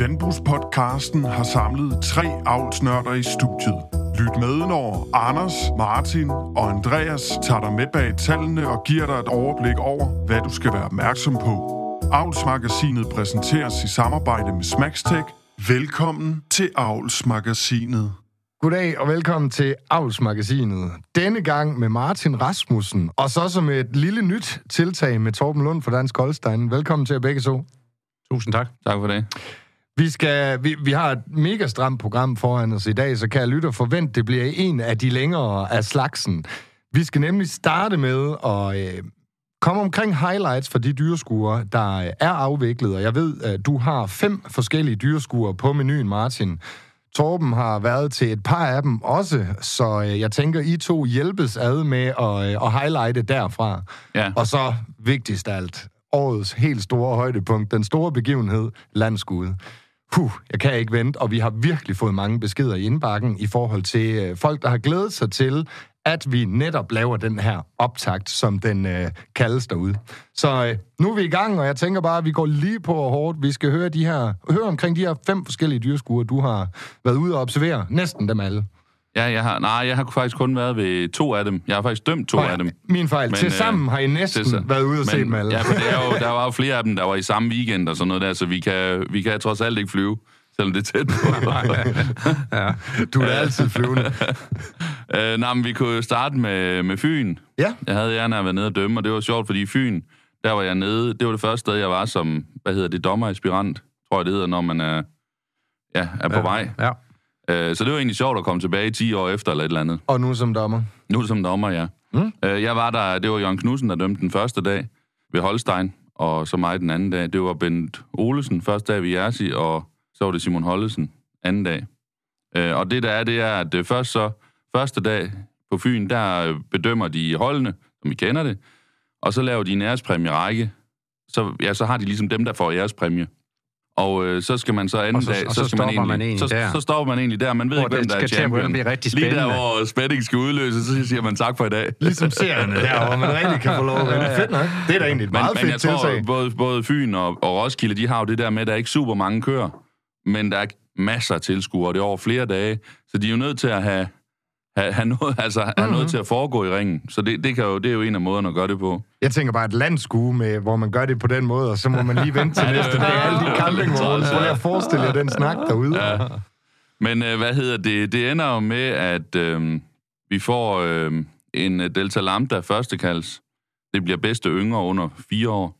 Landbrugspodcasten har samlet tre avlsnørder i studiet. Lyt med, når Anders, Martin og Andreas tager dig med bag tallene og giver dig et overblik over, hvad du skal være opmærksom på. Avlsmagasinet præsenteres i samarbejde med Smagstek. Velkommen til Avlsmagasinet. Goddag og velkommen til Avlsmagasinet. Denne gang med Martin Rasmussen, og så som et lille nyt tiltag med Torben Lund fra Dansk Holstein. Velkommen til jer begge to. Tusind tak. Tak for det. Vi, skal, vi, vi har et mega stramt program foran os i dag, så kan jeg lytte og forvente, det bliver en af de længere af slagsen. Vi skal nemlig starte med at øh, komme omkring highlights for de dyreskuer, der er afviklet. Og jeg ved, at du har fem forskellige dyreskuer på menuen, Martin. Torben har været til et par af dem også, så øh, jeg tænker, I to hjælpes ad med at, øh, at highlighte derfra. Ja. Og så vigtigst af alt, årets helt store højdepunkt, den store begivenhed, landskud. Puh, jeg kan ikke vente, og vi har virkelig fået mange beskeder i indbakken i forhold til øh, folk, der har glædet sig til, at vi netop laver den her optakt, som den øh, kaldes derude. Så øh, nu er vi i gang, og jeg tænker bare, at vi går lige på hårdt. Vi skal høre, de her, høre omkring de her fem forskellige dyrskuer, du har været ude og observere. Næsten dem alle. Ja, jeg har, nej, jeg har faktisk kun været ved to af dem. Jeg har faktisk dømt to ja, af dem. Min fejl. Men, Til øh, sammen har I næsten til- været ude og se dem alle. Ja, for det er jo, der var jo flere af dem, der var i samme weekend og sådan noget der, så vi kan, vi kan trods alt ikke flyve, selvom det er tæt på. Ja. Du er altid flyvende. øh, nej, men vi kunne starte med, med Fyn. Ja. Jeg havde gerne været nede og dømme, og det var sjovt, fordi Fyn, der var jeg nede, det var det første sted, jeg var som, hvad hedder det, dommeraspirant, tror jeg det hedder, når man er, ja, er på vej. Ja. Øh, så det var egentlig sjovt at komme tilbage 10 år efter eller et eller andet. Og nu som dommer. Nu som dommer, ja. Mm. Øh, jeg var der, det var Jørgen Knudsen, der dømte den første dag ved Holstein, og så mig den anden dag. Det var Bent Olesen første dag ved Jersi, og så var det Simon Hollesen anden dag. Øh, og det der er, det er, at øh, først så, første dag på Fyn, der øh, bedømmer de holdene, som vi kender det, og så laver de en ærespræmie række. Så, ja, så har de ligesom dem, der får ærespræmie. Og øh, så skal man så anden Og så- dag... og så skal man stopper man egentlig så, der. så stopper man egentlig der. Man ved Hvor ikke, hvem det der er champion. blive rigtig Lige der, hvor spænding skal udløses, så siger man tak for i dag. Ligesom serierne der, hvor man rigtig kan få lov at vinde. Fedt nok. Det er da egentlig et Men, meget men fedt jeg tror, tiltag. både, både Fyn og, og Roskilde, de har jo det der med, at der er ikke super mange kører, men der er masser af tilskuere, og det er over flere dage, så de er jo nødt til at have, have, have, noget, altså, have Mhm. noget til at foregå i ringen. Så det, det, kan jo, det er jo en af måderne at gøre det på. Jeg tænker bare et landskue, med, hvor man gør det på den måde, og så må man lige vente til næste dag. Alle de campingvogne, prøv lige at forestille jer den snak derude. Ja. Men øh, hvad hedder det? Det ender jo med, at øh, vi får øh, en øh, Delta Lambda førstekalds. Det bliver bedste yngre under fire år.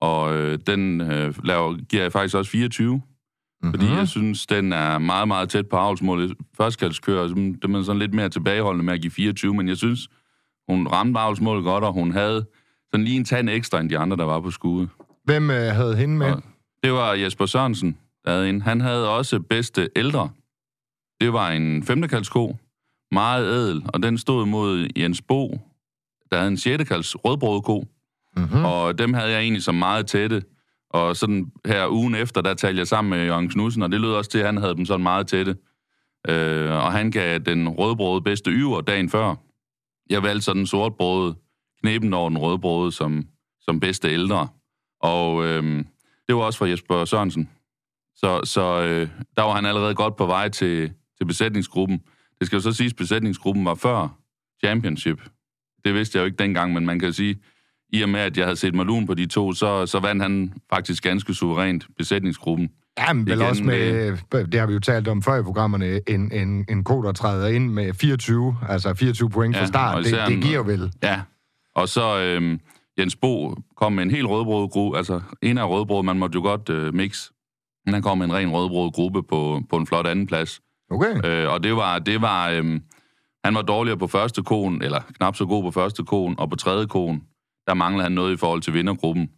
Og øh, den øh, laver, giver jeg faktisk også 24. Mm-hmm. Fordi jeg synes, den er meget, meget tæt på avlsmålet. Førstekaldskører, det er man sådan lidt mere tilbageholdende med at give 24, men jeg synes, hun ramte avlsmålet godt, og hun havde sådan lige en tand ekstra end de andre, der var på skuddet. Hvem øh, havde hende med? Og Det var Jesper Sørensen, der havde en. Han havde også bedste ældre. Det var en femtekalsko, meget ædel, og den stod mod Jens Bo, der havde en sjettekals rødbrødko, Mm-hmm. og dem havde jeg egentlig som meget tætte. Og sådan her ugen efter, der talte jeg sammen med Jørgen Knudsen, og det lød også til, at han havde dem sådan meget tætte. Øh, og han gav den rødbrøde bedste yver dagen før. Jeg valgte så den sortbrøde, over den rødbrøde som, som bedste ældre. Og øh, det var også fra Jesper Sørensen. Så, så øh, der var han allerede godt på vej til, til besætningsgruppen. Det skal jo så siges, at besætningsgruppen var før championship. Det vidste jeg jo ikke dengang, men man kan sige, i og med, at jeg havde set Malun på de to, så, så vandt han faktisk ganske suverænt besætningsgruppen. Ja, men vel Igen også med, det har vi jo talt om før i programmerne, en, en, en ko, der træder ind med 24, altså 24 point fra Ja, start, og det, det giver vel. Ja, og så øh, Jens Bo kom med en helt rødbrød gruppe, altså en af rødbrød, man måtte jo godt øh, mix. Men han kom med en ren rødbrød gruppe på, på en flot anden plads. Okay. Øh, og det var, det var øh, han var dårligere på første konen, eller knap så god på første konen, og på tredje konen, der manglede han noget i forhold til vindergruppen,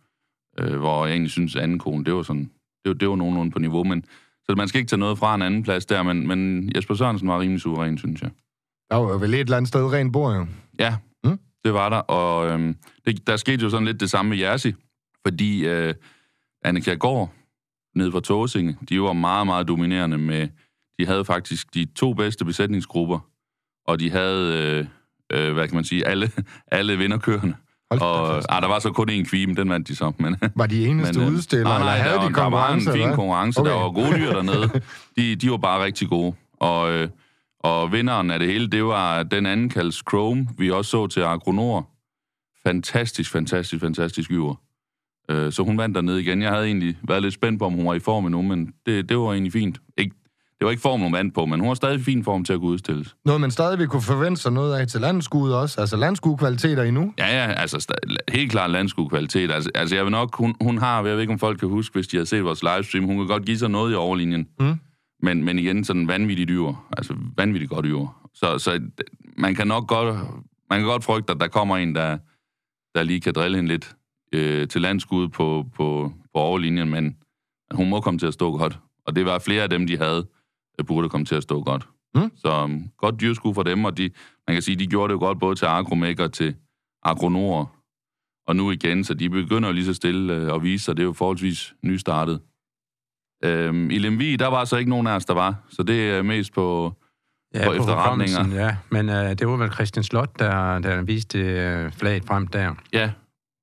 øh, hvor jeg egentlig synes, at anden konen, det var sådan, det, var- det var nogenlunde på niveau, men så man skal ikke tage noget fra en anden plads der, men, men Jesper Sørensen var rimelig suveræn, synes jeg. Der var vel et eller andet sted rent bord, jo. Ja, Mm. det var der, og øhm, det, der skete jo sådan lidt det samme med Jersi, fordi øh, Annika Gård nede fra Tåsinge, de var meget, meget dominerende med, de havde faktisk de to bedste besætningsgrupper, og de havde, øh, øh, hvad kan man sige, alle, alle vinderkørende. Hold Og fast. ah, der var så kun én kvime, den vandt de så. Men, Var de eneste men, øh, udstillere, nej, nej, eller havde der, de var- der var en konkurrence? fin eller konkurrence. Okay. Der var gode dyr dernede. De, de var bare rigtig gode. Og, øh, og vinderen af det hele, det var den anden kaldes Chrome, vi også så til Agronor. Fantastisk, fantastisk, fantastisk yver. Øh, så hun vandt dernede igen. Jeg havde egentlig været lidt spændt på, om hun var i form endnu, men det, det var egentlig fint. Ikke, det var ikke form, hun vandt på, men hun var stadig fin form til at kunne udstilles. Noget, man stadig vil kunne forvente sig noget af til landskuet også. Altså landskuekvaliteter endnu. Ja, ja, altså sta- helt klart landskuekvalitet. Altså, altså jeg vil nok, hun, hun har, jeg ved ikke, om folk kan huske, hvis de har set vores livestream, hun kan godt give sig noget i overlinjen. Mm. Men, men igen, sådan vanvittigt dyr. Altså vanvittigt godt dyr. Så, så man kan nok godt, man kan godt frygte, at der kommer en, der, der lige kan drille hende lidt øh, til landskud på, på, på overlinjen, men hun må komme til at stå godt. Og det var flere af dem, de havde, der burde komme til at stå godt. Mm. Så um, godt dyrskud for dem, og de, man kan sige, de gjorde det jo godt både til Agromæk og til Agronor. Og nu igen, så de begynder jo lige så stille øh, at vise sig. Det er jo forholdsvis nystartet. Øhm, I Lemvig, der var så ikke nogen af os, der var. Så det er mest på... Ja, på på efterretninger. Ja, men øh, det var vel Christian Slot, der, der viste øh, flaget frem der. Ja,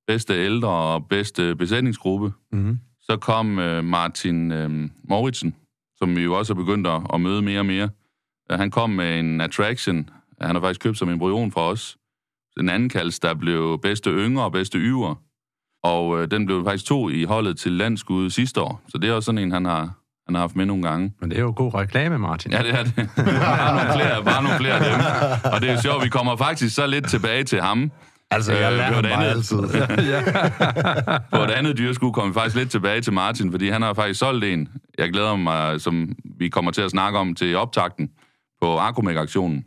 bedste ældre og bedste besætningsgruppe. Mm-hmm. Så kom øh, Martin øh, Mauritsen, som vi jo også er begyndt at, at møde mere og mere. Øh, han kom med en attraction. Han har faktisk købt som embryon for os. Den anden kaldes, der blev bedste yngre og bedste yver. Og øh, den blev faktisk to i holdet til landskud sidste år. Så det er også sådan en, han har, han har haft med nogle gange. Men det er jo god reklame, Martin. Ja, det er det. bare, nogle flere, bare nogle flere af dem. Og det er jo sjovt, vi kommer faktisk så lidt tilbage til ham. Altså, jeg Øh, lærer bare andet. altid. På et andet dyrskud kommer vi faktisk lidt tilbage til Martin, fordi han har faktisk solgt en. Jeg glæder mig, som vi kommer til at snakke om til optakten på Agromæk-aktionen.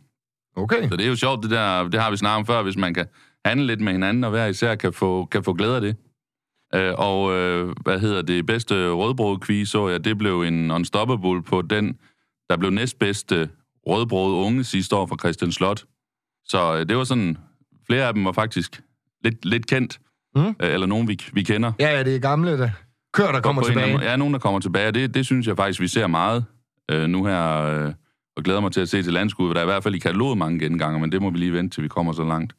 Okay. Så det er jo sjovt, det der, det har vi snakket om før, hvis man kan handle lidt med hinanden, og hver især kan få, kan få glæde af det. Øh, og øh, hvad hedder det, bedste rødbrød quiz, så jeg, det blev en unstoppable på den, der blev næstbedste rødbrød unge sidste år fra Christian Slot. Så øh, det var sådan, flere af dem var faktisk lidt, lidt kendt, Mm. øh, eller nogen vi, vi kender. Ja, ja, det er gamle, der. Kør, der kommer en tilbage. måde. Ja, nogen, der kommer tilbage, det, det synes jeg faktisk, vi ser meget øh, nu her, øh, og glæder mig til at se til landskud, der er i hvert fald i kataloget mange genganger, men det må vi lige vente, til vi kommer så langt.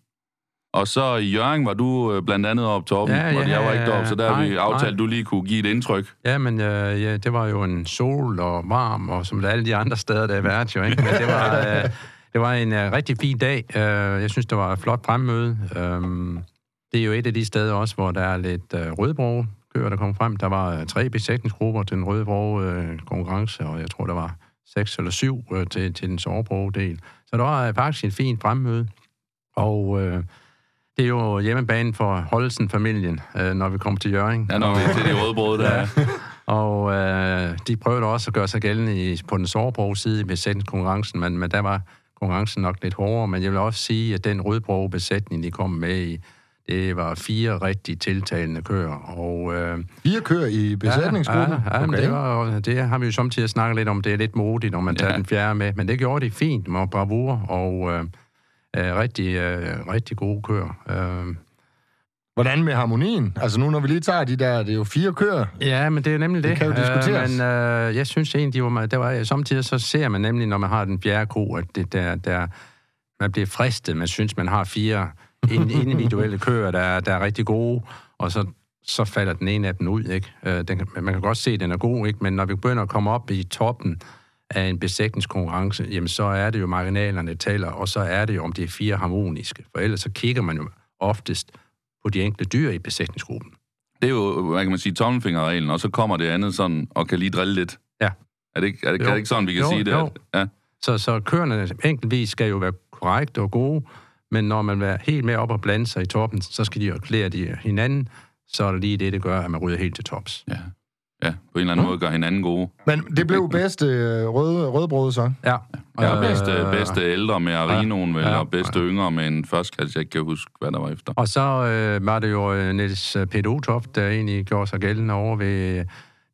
Og så i Jørgen var du øh, blandt andet op Torben, Ja, ja, og jeg var ikke deroppe, så der nej, vi aftalt, nej. du lige kunne give et indtryk. Ja, men øh, ja, det var jo en sol og varm, og som alle de andre steder, der er været jo, ikke? Men det var, øh, det var en øh, rigtig fin dag. Øh, jeg synes, det var et flot fremmøde. Øh, det er jo et af de steder også, hvor der er lidt øh, rødbrog køer, der kom frem. Der var øh, tre besætningsgrupper til den rødbrog øh, konkurrence, og jeg tror, der var seks eller syv øh, til, til den sårbrog-del. Så det var øh, faktisk et fint fremmøde. Og øh, det er jo hjemmebane for Holsen-familien, øh, når vi kommer til Jørgen. Ja, når vi er til de røde brød, der er. Og øh, de prøvede også at gøre sig gældende i, på den sårbroge side i besætningskonkurrencen, men, men der var konkurrencen nok lidt hårdere. Men jeg vil også sige, at den rødbroge besætning, de kom med i, det var fire rigtig tiltalende køer. Og, øh, Fire kører i besætningsgruppen. Ja, ja, ja men det, var, det har vi jo samtidig snakket lidt om. Det er lidt modigt, når man tager Ja. den fjerde med. Men det gjorde de fint med bravur og øh, øh, rigtig, øh, rigtig gode køer. Øh, Hvordan med harmonien? Altså nu, når vi lige tager de der, det er jo fire kører. Ja, men det er nemlig det. Det kan jo diskuteres. Øh, men øh, jeg synes egentlig, de var, der var, samtidig så ser man nemlig, når man har den fjerde ko, at det der, der, man bliver fristet. Man synes, man har fire in- individuelle køer, der, er- der er rigtig gode, og så, så falder den ene af dem ud. Ikke? Øh, den, man kan godt se, at den er god, ikke? men når vi begynder at komme op i toppen af en besætningskonkurrence, jamen så er det jo marginalerne, der tæller, og så er det jo, om det er fire harmoniske. For ellers så kigger man jo oftest på de enkelte dyr i besætningsgruppen. Det er jo, hvad kan man sige, tommelfingerreglen, og så kommer det andet sådan, og kan lige drille lidt. Ja. Er det ikke, er det, Jo. er det ikke sådan, vi kan Jo, sige det? jo. At, ja. Så, så køerne enkeltvis skal jo være korrekte og gode, men når man er helt med op og blande sig i toppen, så skal de jo klæde de hinanden, så er det lige det, det gør, at man ryger helt til tops. ja. Ja, på en eller anden måde gør hinanden gode. Men det blev bedste øh, røde, rødbrød så. Ja. Ja, Øh, bedste, bedste ældre med Arinoen, vel, ja, og bedste yngre med en førstkasse, jeg ikke kan huske, hvad der var efter. Og så øh, var det jo øh, Niels Peter Utoft, der egentlig gjorde sig gældende over ved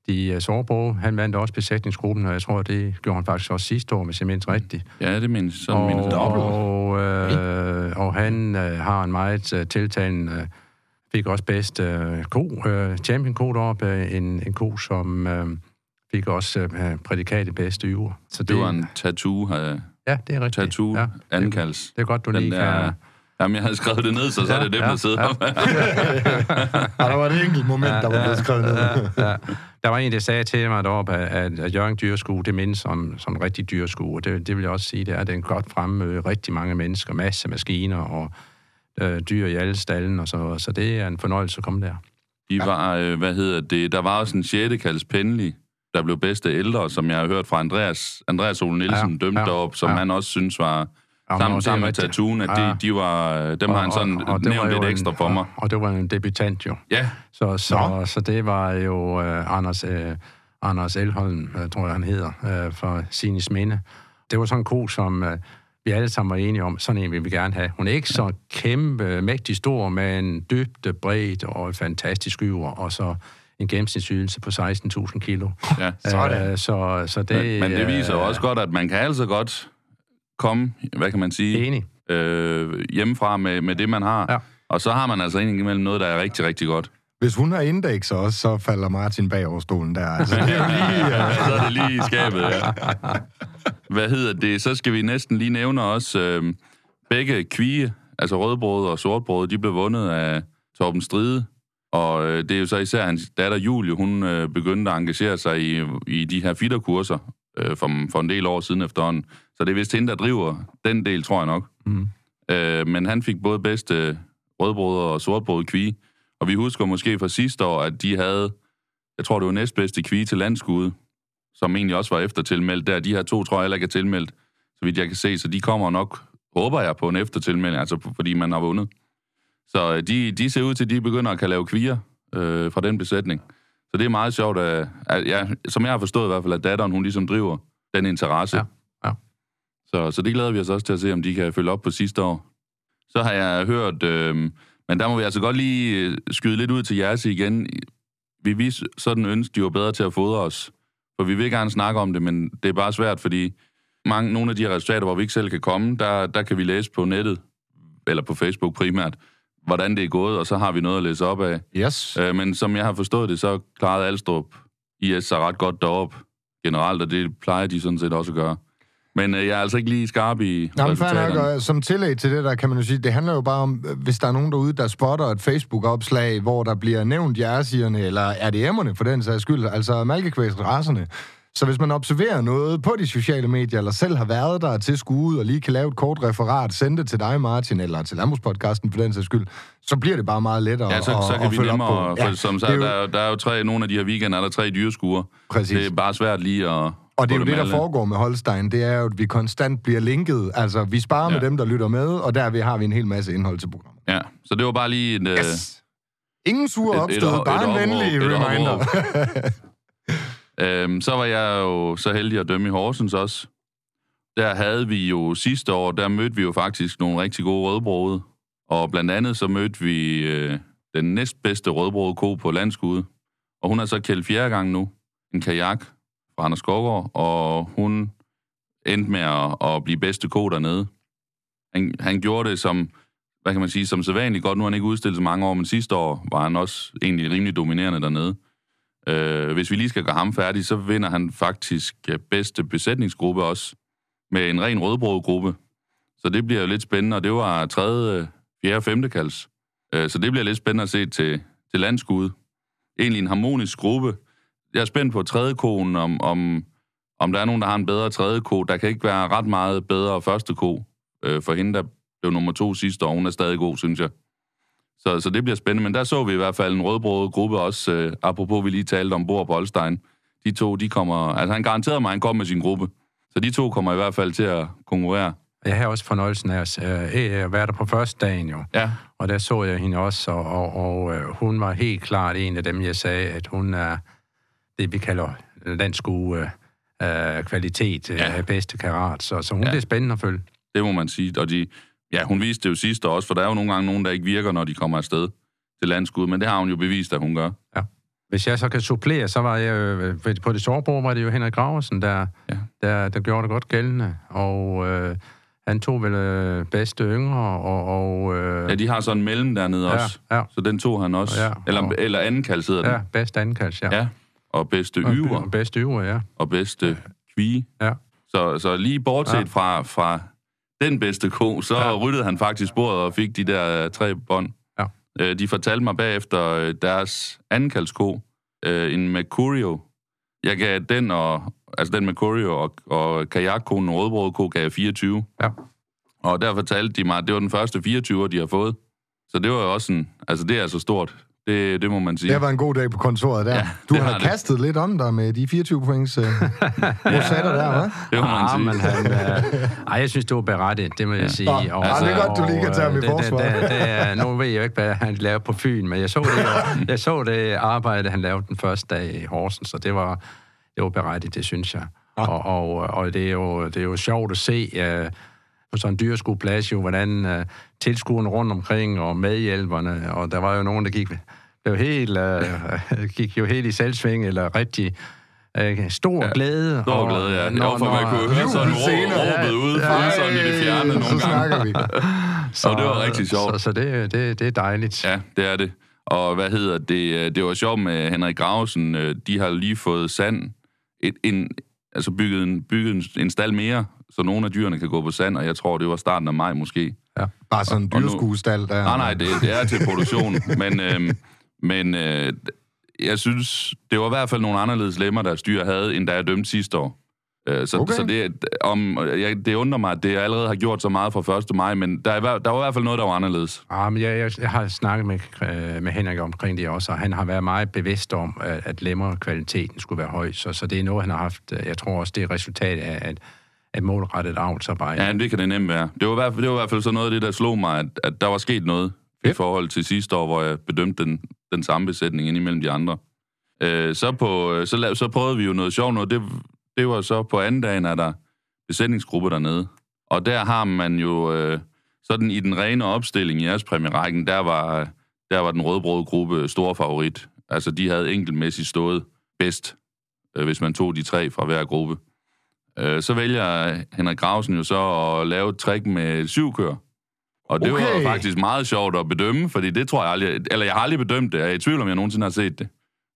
de uh, sårbroge. Han vandt også besætningsgruppen, og jeg tror, det gjorde han faktisk også sidste år, hvis jeg mindst rigtigt. Ja, det mindes sådan og, og, øh, og han øh, har en meget øh, tiltalende, øh, fik også bedst øh, ko, øh, champion ko deroppe, øh, en, en ko, som øh, fik også øh, prædikat i bedste yver. Så Det var en tattoo, uh, Ja, det er rigtigt. tattoo Ja, ankalds. det er godt, du Den lige der- kan... Jamen, jeg havde skrevet det ned, så, så er det dem, Ja, der sidder ja. ja. Der var et enkelt moment, der var blevet skrevet ned. ja, ja. Der var en, der sagde til mig deroppe, at, at Jørgen Dyrskue, det mindes som, som en rigtig dyrskue. Og det, det vil jeg også sige, det er, det er en godt fremmøde. Rigtig mange mennesker, masse maskiner og øh, dyr i alle stallen og så. Så det er en fornøjelse at komme der. De var, øh, hvad hedder det, der var også en sjette kaldes Pendley, der blev bedste ældre, som jeg har hørt fra Andreas, Andreas Ole Nielsen, Ja, dømt ja, ja, op, som ja. han også synes var, Ja, sammen, og sammen med. Tatooen, at Ja. de, de var, dem har han sådan det var nævnt jo lidt en- ekstra for mig. Og, og det var en debutant jo. Ja, Så, så, Nå. så det var jo øh, Anders, øh, Anders Elholm, øh, tror jeg han hedder, øh, fra Sinis Minde. Det var sådan en ko, som øh, vi alle sammen var enige om, sådan en vil vi gerne have. Hun er ikke så kæmpe, mægtig stor, men dybde, bredt og fantastisk yver, og så en gennemsnitsydelse på 16.000 kilo. ja. Sådan. Øh, så, så det, Men, men det viser jo øh, også godt, at man kan altså godt komme, hvad kan man sige, Enig. øh, hjemmefra med, med det, man har. Ja. Og så har man altså indimellem noget, der er rigtig, rigtig godt. Hvis hun har indeks også, så falder Martin bag over stolen der. Altså, det er lige... Ja, så er det lige i skabet, ja. Hvad hedder det? Så skal vi næsten lige nævne også øh, begge kvige, altså rødbrød og sortbrød, de blev vundet af Torben Stride. Og øh, det er jo så især hans datter Julie, hun øh, begyndte at engagere sig i, i de her fitterkurser øh, for, for en del år siden efterhånden. Så det er vist hende, der driver den del, tror jeg nok. Mm. Øh, men han fik både bedste rødbrød og sortbrød kvige. Og vi husker måske fra sidste år, at de havde, jeg tror det var næstbedste kvige til landskude, som egentlig også var eftertilmeldt der. De her to tror jeg heller ikke er tilmeldt, så vidt jeg kan se. Så de kommer nok, håber jeg, på en eftertilmelding, altså fordi man har vundet. Så øh, de, de ser ud til, at de begynder at kan lave kvier øh, fra den besætning. Så det er meget sjovt, at, at ja, som jeg har forstået i hvert fald, at datteren, hun ligesom driver den interesse. Ja, ja. Så, så det glæder vi os også til at se, om de kan følge op på sidste år. Så har jeg hørt, øh, men der må vi altså godt lige øh, skyde lidt ud til jeres igen. Vi vis sådan ønske, de var bedre til at fodre os. For vi vil gerne snakke om det, men det er bare svært, fordi mange, nogle af de her resultater, hvor vi ikke selv kan komme, der, der kan vi læse på nettet, eller på Facebook primært, hvordan det er gået, og så har vi noget at læse op af. Yes. Øh, men som jeg har forstået det, så klarede Alstrup IS sig ret godt derop generelt, og det plejer de sådan set også at gøre. Men øh, jeg er altså ikke lige skarp i Nå, men fair nok, resultaterne. og som tillæg til det der, kan man jo sige, det handler jo bare om, øh, hvis der er nogen derude, der spotter et Facebook-opslag, hvor der bliver nævnt jersierne, eller RDM'erne for den sags skyld, altså malkekvægsraserne. Så hvis man observerer noget på de sociale medier, eller selv har været der til skue, og lige kan lave et kort referat, sende det til dig, Martin, eller til Landbrugspodcasten for den sags skyld, så bliver det bare meget lettere Ja, så, så at kan vi følge op nemmere... på. For, som sagt, jo- der, er jo- der er jo tre, nogle af de her weekender, er der tre dyreskuer. Præcis. Det er bare svært lige at... Og det er jo det, der alle. foregår med Holstein, det er jo, at vi konstant bliver linket. Altså, vi sparer ja. med dem, der lytter med, og derved har vi en hel masse indhold til programmet. Ja, så det var bare lige en... Øh, Yes! Ingen sure Et- et opstød, op- bare et en venlig et reminder. Øhm, så var jeg jo så heldig at dømme i Horsens også. Der havde vi jo sidste år, der mødte vi jo faktisk nogle rigtig gode rødbrode. Og blandt andet så mødte vi øh, den næstbedste rødbrode ko på landskude. Og hun er så kældt fjerde gang nu. En kajak fra Anders Skovgaard, og hun endte med at, at blive bedste ko dernede. Han, han gjorde det som, hvad kan man sige, som sædvanligt godt. Nu har han ikke udstillet så mange år, men sidste år var han også egentlig rimelig dominerende dernede. Øh, hvis vi lige skal gøre ham færdig, så vinder han faktisk øh, bedste besætningsgruppe også, med en ren rødbrødgruppe. Så det bliver jo lidt spændende, og det var tredje, fjerde og femte kalds. Øh, så det bliver lidt spændende at se til, til landskud. Egentlig en harmonisk gruppe. Jeg er spændt på tredje koen, om, om, om der er nogen, der har en bedre tredje ko. Der kan ikke være ret meget bedre første ko øh, for hende, der blev nummer to sidste år. Hun er stadig god, synes jeg. Så, så det bliver spændende. Men der så vi i hvert fald en rødbrød gruppe også, øh, apropos vi lige talte om bord på Holstein. De to, de kommer... Altså han garanterede mig, at han kom med sin gruppe. Så de to kommer i hvert fald til at konkurrere. Jeg har også fornøjelsen af at øh, være der på første dagen jo. Ja, Og der så jeg hende også, og, og, og øh, hun var helt klart en af dem, jeg sagde, at hun er det, vi kalder landskue øh, kvalitet, Ja. ja. bedste karat. Så, så hun Ja. ja. bliver spændende at følge. det må man sige. Og de, ja, hun viste det jo sidste år også, for der er jo nogle gange nogen, der ikke virker, når de kommer afsted til landskud. Men det har hun jo bevist, at hun gør. Hvis jeg så kan supplere, så var jeg øh, på det sårbord, var det jo Henrik Graversen, der, Ja. der, der gjorde det godt gældende. Og øh, han tog vel øh, bedste yngre, og... og øh, Ja, de har sådan en mellem dernede ja, også. ja, Så den tog han også. Ja, eller, og- eller anden kald hedder den. ja, bedste andenkalds, ja. ja. Og bedste Og yver. Bedste yver, ja. og bedste kvige. Ja. Så, så lige bortset Ja. fra, fra den bedste ko, så ja. ryddede han faktisk sporet og fik de der øh, tre bånd. Ja. Øh, de fortalte mig bagefter øh, deres andenkaldsko, øh, en Mercurio. Jeg gav den og, altså den Mercurio og, og kajakkonen, rødbrød ko, gav jeg 24. Ja. Og der fortalte de mig, at det var den første 24, de har fået. Så det var jo også sådan, altså det er altså stort. Det, det må man sige. Det været en god dag på kontoret der. Ja, Ja, du har har det. kastet lidt om dig med de 24 points uh, rosetter der, hva'? Det må man Ah, sige. men han, øh, ej, jeg synes, det var berettigt, det må jeg sige. Nå, ja, det er godt, du lige kan tage ham i øh, forsvar. Det, det, det, er- nu ved jeg jo ikke, hvad han lavede på Fyn, men jeg så det, jo, jeg så det arbejde, han lavede den første dag i Horsens, så det var, det var berettigt, det synes jeg. Og, og, og det, er jo, det er jo sjovt at se uh, på sådan en dyreskueplads, jo, hvordan uh, tilskuerne rundt omkring og medhjælperne, og der var jo nogen, der gik, blev helt, uh, gik jo helt i selvsving, eller rigtig uh, stor Ja, glæde. Stor og- glæde, ja. når- for man når- kunne høre sådan råbet ude Ja, sådan i det fjerne nogle så gange. vi. Og det var rigtig sjovt. Så, så det, det, det er dejligt. Ja, det er det. Og hvad hedder det? Det var sjovt med Henrik Gravesen. øh, De har lige fået sand. Et, en, altså bygget, en, bygget en, en stald mere, så nogle af dyrene kan gå på sand, og jeg tror, det var starten af maj måske. Bare sådan en dyrskuestal der. Nej, nej, det, det er til produktion. men øhm, men øh, jeg synes, det var i hvert fald nogle anderledes lemmer, der styr havde, end da jeg dømte sidste år. Øh, så, Okay. så det, om, jeg, det undrer mig, at det allerede har gjort så meget fra 1. maj, men der, er, der var i hvert fald noget, der var anderledes. Ah, men jeg, jeg, jeg har snakket med, øh, med Henrik omkring det også, og han har været meget bevidst om, at, at lemmerkvaliteten skulle være høj. Så, så det er noget, han har haft. øh, Jeg tror også, det er resultat af, at, at målrettet avlsarbejde. Ja, det kan det nemt være. Det var, i hvert fald, det var i hvert fald så noget af det, der slog mig, at, at der var sket noget i Fedt. forhold til sidste år, hvor jeg bedømte den, den samme besætning ind imellem de andre. Øh, så, på, så, la- så prøvede vi jo noget sjovt noget. Det, det var så på anden dagen, er der besætningsgruppe dernede. Og der har man jo, øh, sådan i den rene opstilling i jeres præmierækken, der var, der var den rødbrøde gruppe stor favorit. Altså, de havde enkeltmæssigt stået bedst, øh, hvis man tog de tre fra hver gruppe. Øh, så vælger Henrik Grausen jo så at lave et trick med syv køer. Og det okay. Var faktisk meget sjovt at bedømme, fordi det tror jeg aldrig... Eller jeg har aldrig bedømt det. Jeg er i tvivl om, jeg nogensinde har set det.